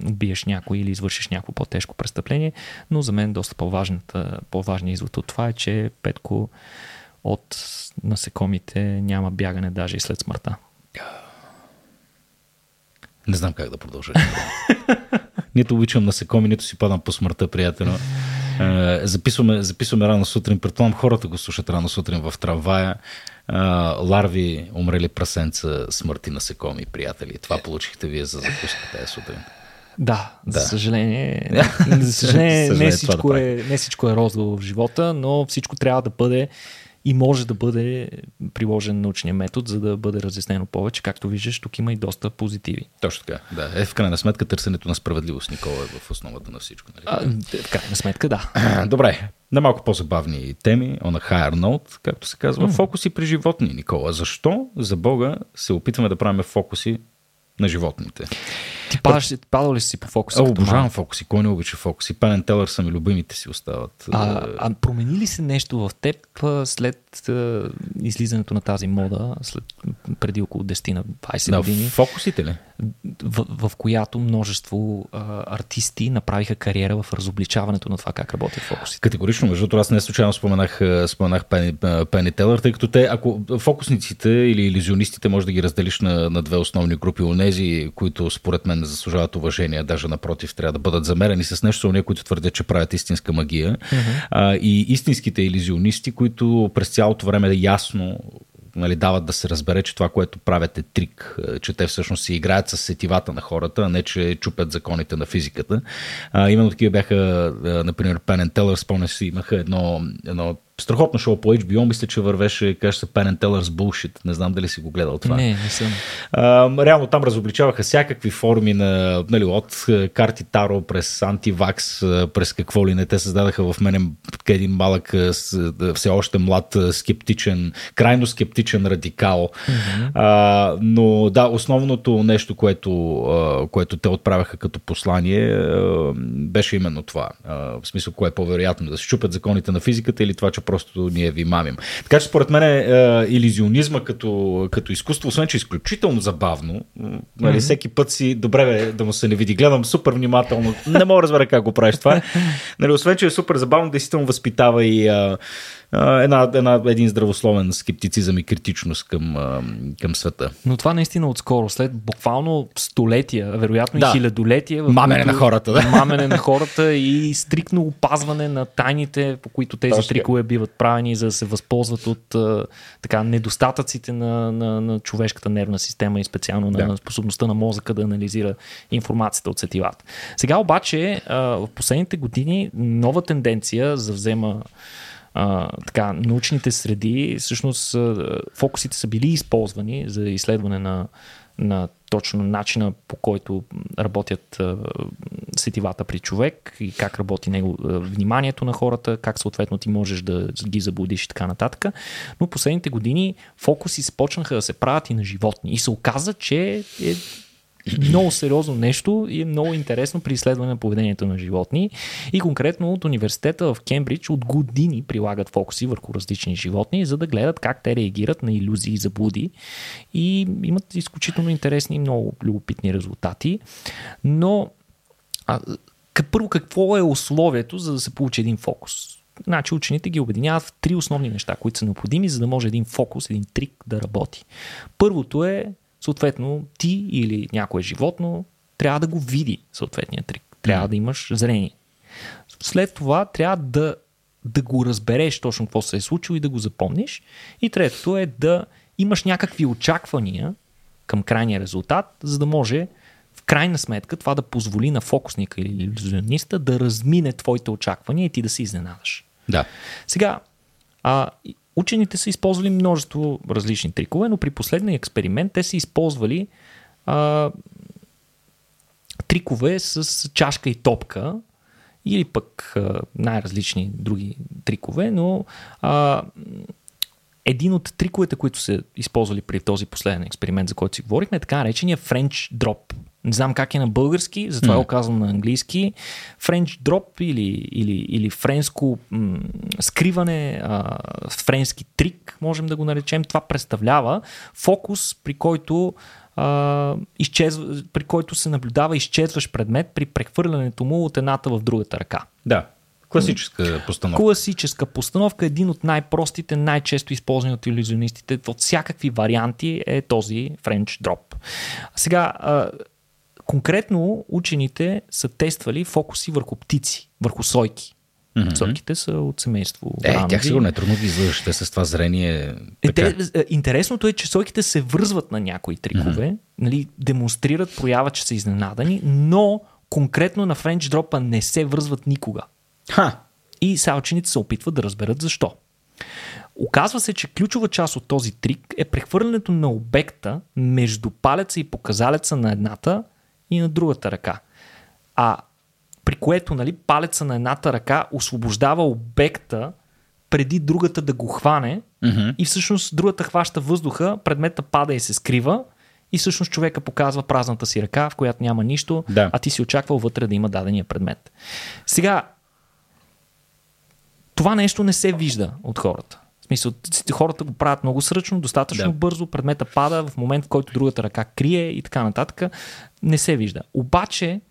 убиеш някой или извършиш някакво по-тежко престъпление. Но за мен доста по-важният извод от това е, че Петко от насекомите няма бягане даже и след смъртта. Не знам как да продължа. нито обичам насекоми, нито си падам по смъртта, приятел. Записваме, записваме рано сутрин. Предполагам, хората го слушат рано сутрин в трамвая. Ларви, умрели прасенца, смърти насекоми, приятели. Това получихте вие за закуска тази сутрин. Да, да, за съжаление. за съжаление, не, всичко е, не всичко е розово в живота, но всичко трябва да бъде и може да бъде приложен научния метод, за да бъде разяснено повече. Както виждаш, тук има и доста позитиви. Точно така, да. Е, в крайна сметка търсенето на справедливост, Никола, е в основата на всичко. Нали? А, в крайна сметка, да. Добре, на малко по-забавни теми, on a higher note, както се казва, mm. фокуси при животни, Никола. Защо за Бога се опитваме да правим фокуси на животните? Ти падаш, падал ли си по фокуси? А, обожавам фокуси. Кой не обича фокуси? Пенен Телър са ми любимите си остават. А, а промени ли се нещо в теб след а, излизането на тази мода, след, преди около 10 на 20 да, години? Фокусите ли? в, в която множество а, артисти направиха кариера в разобличаването на това как работят фокусите. Категорично, между другото, аз не случайно споменах, споменах Пени, Пени Телър, тъй като те, ако фокусниците или иллюзионистите може да ги разделиш на, на две основни групи, онези, които според мен не заслужават уважение, даже напротив, трябва да бъдат замерени с нещо, са които твърдят, че правят истинска магия. Uh-huh. А, и истинските иллюзионисти, които през цялото време ясно нали, дават да се разбере, че това, което правят е трик, че те всъщност си играят с сетивата на хората, а не че чупят законите на физиката. А, именно такива бяха, например, Пен Телър, спомня си, имаха едно, едно страхотно шоу по HBO, мисля, че вървеше, каже се Penn Teller's Bullshit. Не знам дали си го гледал това. Не, не съм. А, реално там разобличаваха всякакви форми на, нали, от карти Таро през антивакс, през какво ли не. Те създадаха в мене един малък, все още млад, скептичен, крайно скептичен радикал. Mm-hmm. А, но да, основното нещо, което, което те отправяха като послание, беше именно това. В смисъл, кое е по-вероятно? Да се чупят законите на физиката или това, че просто ние ви мамим. Така че според мен е, иллюзионизма като, като изкуство, освен че е изключително забавно, нали, mm-hmm. всеки път си добре бе, да му се не види. Гледам супер внимателно. Не мога да разбера как го правиш това. Нали, освен, че е супер забавно, действително възпитава и а, една, една, един здравословен скептицизъм и критичност към, към света. Но това наистина отскоро, след буквално столетия, вероятно да. и хилядолетия. Мамене на хората, да. Мамене на хората и стрикно опазване на тайните, по които тези Точно. трикове биват правени, за да се възползват от така, недостатъците на, на, на човешката нервна система и специално да. на способността на мозъка да анализира информацията от сетивата. Сега обаче, в последните години нова тенденция за взема така, научните среди, всъщност фокусите са били използвани за изследване на, на точно начина по който работят сетивата при човек и как работи него, вниманието на хората, как съответно ти можеш да ги заблудиш и така нататък. Но последните години фокуси започнаха да се правят и на животни. И се оказа, че е много сериозно нещо и е много интересно при изследване на поведението на животни. И конкретно от университета в Кембридж от години прилагат фокуси върху различни животни, за да гледат как те реагират на иллюзии и заблуди. И имат изключително интересни и много любопитни резултати. Но а, първо какво е условието за да се получи един фокус? Значи учените ги обединяват в три основни неща, които са необходими, за да може един фокус, един трик да работи. Първото е съответно ти или някое животно трябва да го види съответния трик. Трябва да имаш зрение. След това трябва да, да го разбереш точно какво се е случило и да го запомниш. И третото е да имаш някакви очаквания към крайния резултат, за да може в крайна сметка това да позволи на фокусника или иллюзиониста да размине твоите очаквания и ти да се изненадаш. Да. Сега, а, Учените са използвали множество различни трикове, но при последния експеримент те са използвали а, трикове с чашка и топка или пък а, най-различни други трикове, но а, един от триковете, които са използвали при този последен експеримент, за който си говорихме, е така наречения French Drop. Не знам как е на български, затова mm. го казвам на английски. French Drop или, или, или френско м- скриване, а, френски трик, можем да го наречем. Това представлява фокус, при който а, изчезва, при който се наблюдава изчезващ предмет при прехвърлянето му от едната в другата ръка. Да. Класическа постановка. Класическа постановка, един от най-простите, най-често използвани от иллюзионистите от всякакви варианти е този French Drop. Сега, конкретно учените са тествали фокуси върху птици, върху сойки. Mm-hmm. Сойките са от семейство. Е, Рамзи. тях сигурно е трудно да излъжеш. Те с това зрение. Е, те, е, интересното е, че сойките се връзват на някои трикове, mm-hmm. нали, демонстрират проява, че са изненадани, но конкретно на Френч дропа не се връзват никога. Ха. И сега учените се опитват да разберат защо. Оказва се, че ключова част от този трик е прехвърлянето на обекта между палеца и показалеца на едната и на другата ръка. А при което нали, палеца на едната ръка освобождава обекта преди другата да го хване mm-hmm. и всъщност другата хваща въздуха, предмета пада и се скрива и всъщност човека показва празната си ръка, в която няма нищо, да. а ти си очаквал вътре да има дадения предмет. Сега, това нещо не се вижда от хората. В смисъл, хората го правят много сръчно, достатъчно да. бързо, предмета пада в момент, в който другата ръка крие и така нататък. Не се вижда. Обаче,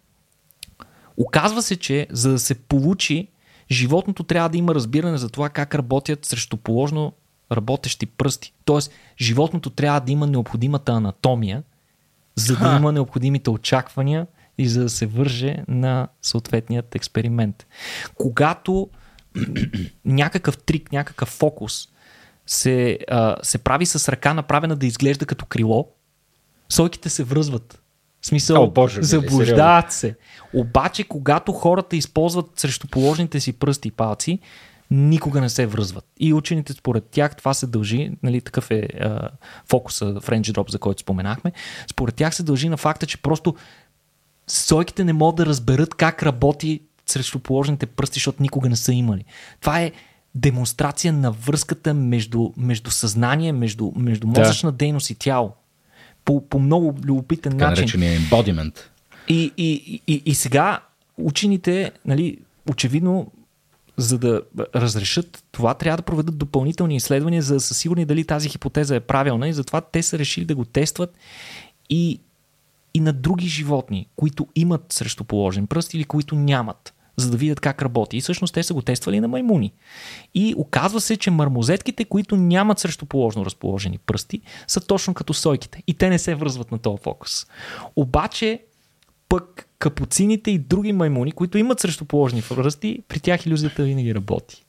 оказва се, че за да се получи, животното трябва да има разбиране за това как работят срещу положно работещи пръсти. Тоест, животното трябва да има необходимата анатомия, за да има необходимите очаквания и за да се върже на съответният експеримент. Когато някакъв трик, някакъв фокус се, а, се прави с ръка направена да изглежда като крило, сойките се връзват. В смисъл, О, Боже, заблуждават се. Обаче, когато хората използват срещу положените си пръсти и палци, никога не се връзват. И учените според тях това се дължи, нали, такъв е а, фокуса French Drop, за който споменахме, според тях се дължи на факта, че просто сойките не могат да разберат как работи срещу положените пръсти, защото никога не са имали. Това е демонстрация на връзката между, между съзнание, между, между мозъчна да. дейност и тяло. По, по много любопитен така начин. Така embodiment. И, и, и, и сега учените, нали, очевидно, за да разрешат това, трябва да проведат допълнителни изследвания, за да са сигурни дали тази хипотеза е правилна и затова те са решили да го тестват и, и на други животни, които имат срещу положен пръст или които нямат за да видят как работи. И всъщност те са го тествали на маймуни. И оказва се, че мармозетките, които нямат срещу положно разположени пръсти, са точно като сойките. И те не се връзват на този фокус. Обаче, пък капуцините и други маймуни, които имат срещу положени пръсти, при тях иллюзията винаги работи.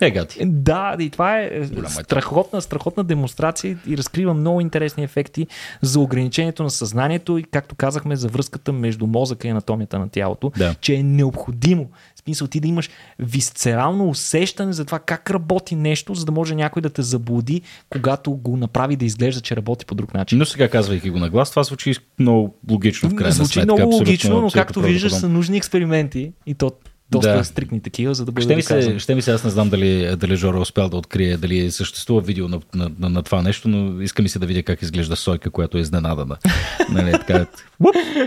Е, гати. Да, и това е страхотна, страхотна демонстрация и разкрива много интересни ефекти за ограничението на съзнанието и, както казахме, за връзката между мозъка и анатомията на тялото, да. че е необходимо. В смисъл ти да имаш висцерално усещане за това как работи нещо, за да може някой да те заблуди, когато го направи да изглежда, че работи по друг начин. Но сега казвайки го на глас, това звучи много логично в крайна Звучи сметка. много логично, но както виждаш са нужни експерименти и то доста да. стрикни такива, за да бъде ще ми, се, ще ми се, аз не знам дали, дали Жора е успял да открие, дали съществува видео на, на, на, на това нещо, но иска ми се да видя как изглежда Сойка, която е изненадана. нали, така,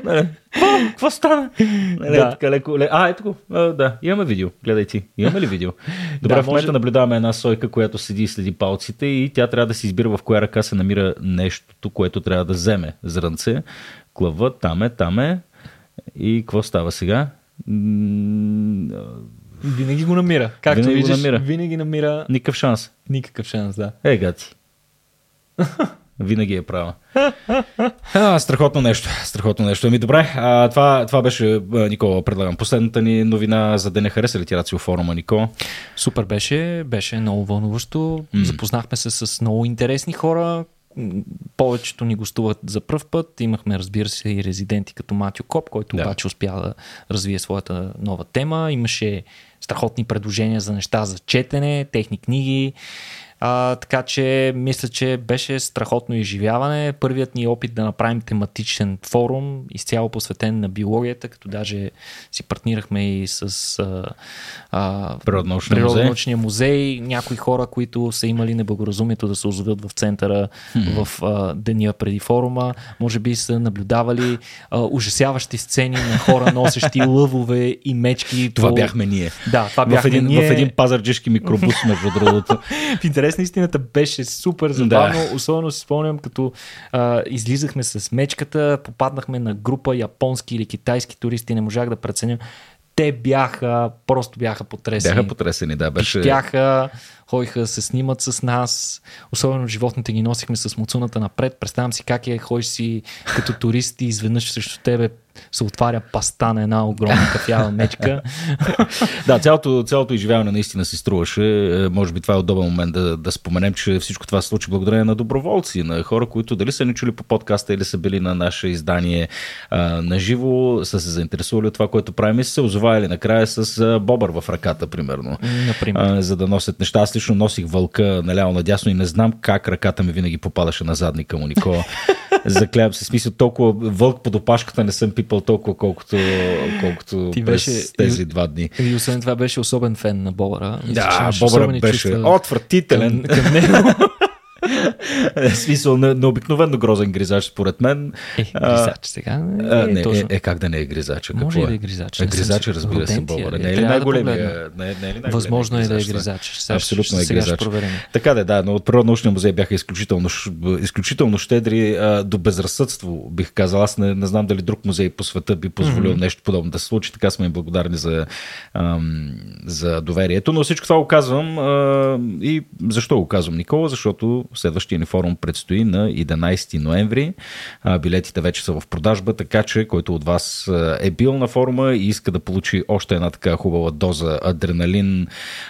нали, какво стана? Нали, да. така, леко, ле... А, ето го. А, да, имаме видео. Гледай ти. Имаме ли видео? Добре, да, в момента може... наблюдаваме една Сойка, която седи и следи палците и тя трябва да си избира в коя ръка се намира нещото, което трябва да вземе зрънце. Клъва, там е, там е. И какво става сега? Винаги го намира. Както винаги виждаш, го намира. винаги намира... Никакъв шанс. Никакъв шанс, да. Е, гати. Винаги е права. А, страхотно нещо. Страхотно нещо. Ами добре, а, това, това беше, Никола, предлагам. Последната ни новина за да не хареса ли ти форума, Никола? Супер беше, беше много вълнуващо. Mm. Запознахме се с много интересни хора, повечето ни гостуват за пръв път. Имахме, разбира се, и резиденти като Матио Коп, който да. обаче успя да развие своята нова тема. Имаше страхотни предложения за неща за четене, техни книги. А, така че мисля, че беше страхотно изживяване. Първият ни опит да направим тематичен форум, изцяло посветен на биологията, като даже си партнирахме и с а, а, Природнаучния, Природнаучния музей. музей. Някои хора, които са имали неблагоразумието да се озовят в центъра в а, деня преди форума, може би са наблюдавали а, ужасяващи сцени на хора, носещи лъвове и мечки. Това по... бяхме ние. Да, това бяхме в един, ние. В един пазарджишки микробус, между другото. в интерес интерес на истината беше супер забавно. Да. Особено си спомням, като а, излизахме с мечката, попаднахме на група японски или китайски туристи, не можах да преценя. Те бяха, просто бяха потресени. Бяха потресени, да. Беше... Пищяха, ходиха се снимат с нас. Особено животните ги носихме с муцуната напред. Представям си как е, ходиш си като турист и изведнъж срещу тебе се отваря паста на една огромна кафява мечка. да, цялото, цялото изживяване наистина си струваше. Е, може би това е удобен момент да, да споменем, че всичко това се случи благодарение на доброволци, на хора, които дали са ни чули по подкаста или са били на наше издание а, на живо, са се заинтересували от това, което правим и са се озовали накрая с а, бобър в ръката, примерно. Например. А, за да носят неща. Аз лично носих вълка наляво надясно и не знам как ръката ми винаги попадаше на задника му, Никола. Заклявам се, смисъл толкова вълк под опашката не съм пипал толкова, колкото, колкото Ти през беше, тези два дни. И освен това беше особен фен на Бобъра. Да, Бобъра беше отвратителен. Към, към него. Смисъл на, на обикновено грозен гризач, според мен. Е, гризач сега. Не, а, не, е, е, как да не е гризач? Може и да е гризач. Е, гризач, разбира се, Бобър. Не е ли най-големия? Не, не е ли Възможно е да е гризач. Абсолютно е гризач. Така да, да, но от Природнаучния музей бяха изключително, изключително щедри а, до безразсъдство, бих казал. Аз не, не знам дали друг музей по света би позволил mm-hmm. нещо подобно да се случи. Така сме им благодарни за, ам, за доверието. Но всичко това го казвам а, и защо го казвам, Никола? Защото Следващия ни форум предстои на 11 ноември. Билетите вече са в продажба, така че който от вас е бил на форума и иска да получи още една така хубава доза адреналин,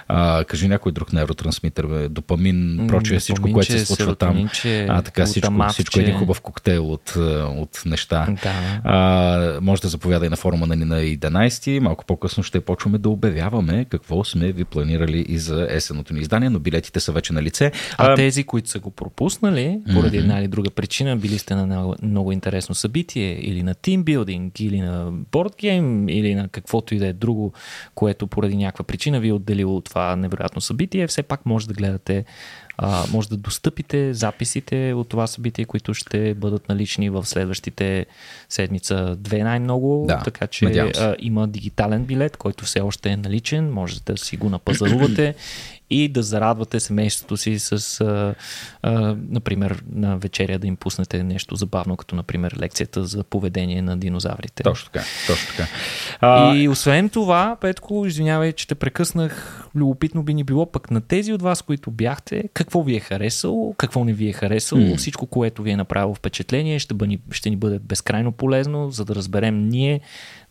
а, кажи някой друг невротрансмитър, бе, допамин, прочее, всичко, което се случва там. А, така, всичко, всичко е един хубав коктейл от, от неща. Да. А, може да заповядай на форума на, на 11. Малко по-късно ще почваме да обявяваме какво сме ви планирали и за есеното ни издание, но билетите са вече на лице. А, а тези, които са го пропуснали, поради mm-hmm. една или друга причина, били сте на много, много интересно събитие или на тимбилдинг, или на бордгейм, или на каквото и да е друго, което поради някаква причина ви е отделило това невероятно събитие, все пак може да гледате а, може да достъпите записите от това събитие, които ще бъдат налични в следващите седмица две най-много. Да, така че а, има дигитален билет, който все още е наличен. Можете да си го напазарувате и да зарадвате семейството си с, а, а, например, на вечеря да им пуснете нещо забавно, като, например, лекцията за поведение на динозаврите. Точно така. Точно така. А... И освен това, Петко, извинявай, че те прекъснах, любопитно би ни било пък на тези от вас, които бяхте, какво ви е харесало, какво не ви е харесало, mm. всичко, което ви е направило впечатление, ще, бъни, ще ни бъде безкрайно полезно, за да разберем ние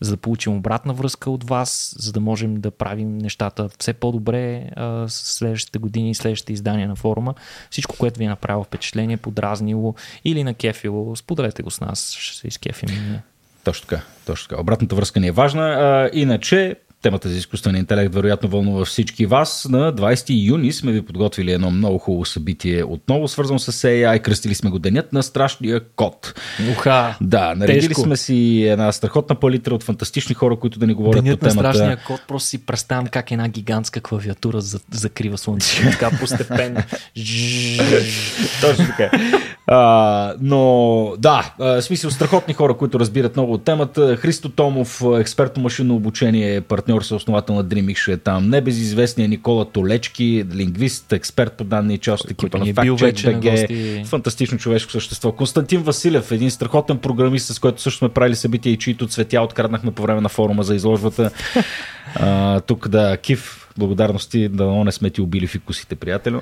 за да получим обратна връзка от вас, за да можем да правим нещата все по-добре а, следващите години и следващите издания на форума. Всичко, което ви е направило впечатление, подразнило или на кефило, споделете го с нас, ще се изкефим. Точно така, точно така. Обратната връзка ни е важна. А, иначе, Темата за изкуствен интелект вероятно вълнува всички вас. На 20 юни сме ви подготвили едно много хубаво събитие, отново свързано с AI. Кръстили сме го Денят на страшния код. Уха! Да, наредили тежко. сме си една страхотна палитра от фантастични хора, които да ни говорят Денят по темата. на страшния код, просто си представям как една гигантска клавиатура закрива слънцето. така постепенно. Точно така. А, но да, в смисъл страхотни хора, които разбират много от темата. Христо Томов, експерт по машинно обучение, партньор с основател на DreamX е там. Небезизвестният Никола Толечки, лингвист, експерт по данни и част от екипа на FactCheck.bg. Фантастично човешко същество. Константин Василев, един страхотен програмист, с който също сме правили събития и чието цветя откраднахме по време на форума за изложбата. А, тук да, Кив, благодарности да не сме ти убили фикусите, приятелю.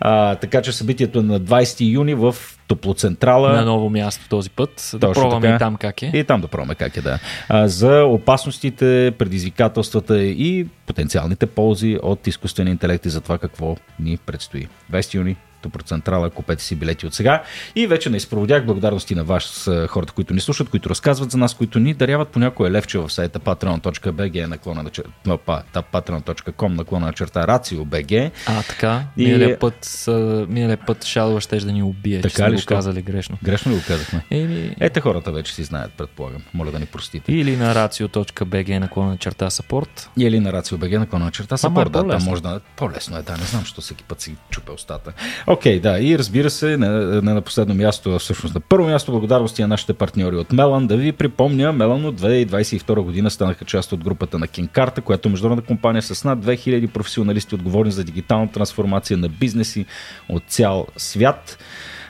А, така че събитието е на 20 юни в Топлоцентрала. На ново място този път. Точно да пробваме така. и там как е. И там да пробваме как е, да. А, за опасностите, предизвикателствата и потенциалните ползи от изкуствения интелект и за това какво ни предстои. 20 юни Централа, купете си билети от сега. И вече не изпроводях благодарности на вас, хората, които ни слушат, които разказват за нас, които ни даряват по някое левче в сайта patreon.bg наклона на patreon.com наклона на черта RACIO.BG. А, така. И... Миналия път, миналия път Шалва ще да ни убие, така че ли, го казали грешно. Грешно ли го казахме? Еми... Ете хората вече си знаят, предполагам. Моля да ни простите. Или на racio.bg наклона на черта support. Или на racio.bg наклона на черта support. Да, да, може да. По-лесно е, да. Не знам, що всеки път си чупе устата. Окей, okay, да. И разбира се, не, не на последно място, всъщност на първо място, благодарности на нашите партньори от Мелан. Да ви припомня, Мелан от 2022 година станаха част от групата на Кинкарта, която е международна компания с над 2000 професионалисти, отговорни за дигитална трансформация на бизнеси от цял свят.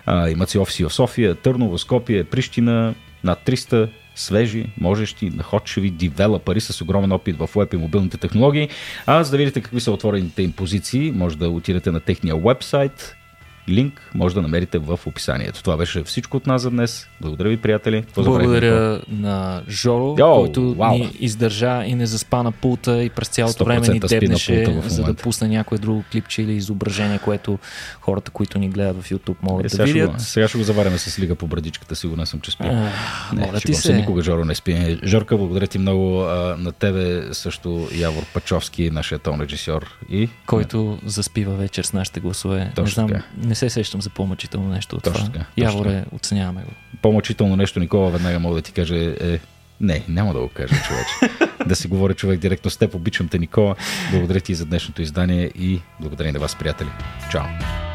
А, имат си офиси в София, Търново, Скопие, Прищина, над 300 свежи, можещи, находчиви девелопери с огромен опит в веб и мобилните технологии. А за да видите какви са отворените им позиции, може да отидете на техния вебсайт Линк може да намерите в описанието. Това беше всичко от нас за днес. Благодаря ви, приятели. Благодаря на Жоро, Йо, който вау. ни издържа и не заспа на пулта и през цялото време ни дебнеше, за да пусне някое друго клипче или изображение, което хората, които ни гледат в YouTube могат е, да видят. Ще го, сега ще го заваряме с лига по брадичката, сигурен съм, че спи. А, не, моля ти се. Никога Жоро не спи. Жорка, благодаря ти много а, на тебе, също Явор Пачовски, нашия тон режисьор. И... Който заспива вечер с нашите гласове. Точно не знам. Не се сещам за по-мъчително нещо от точно това. Така, Яворе, оценяваме го. По-мъчително нещо, Никола, веднага мога да ти кажа е... Не, няма да го кажа, човече. да си говоря човек директно с теб. Обичам те, Никола. Благодаря ти за днешното издание и благодаря на вас, приятели. Чао!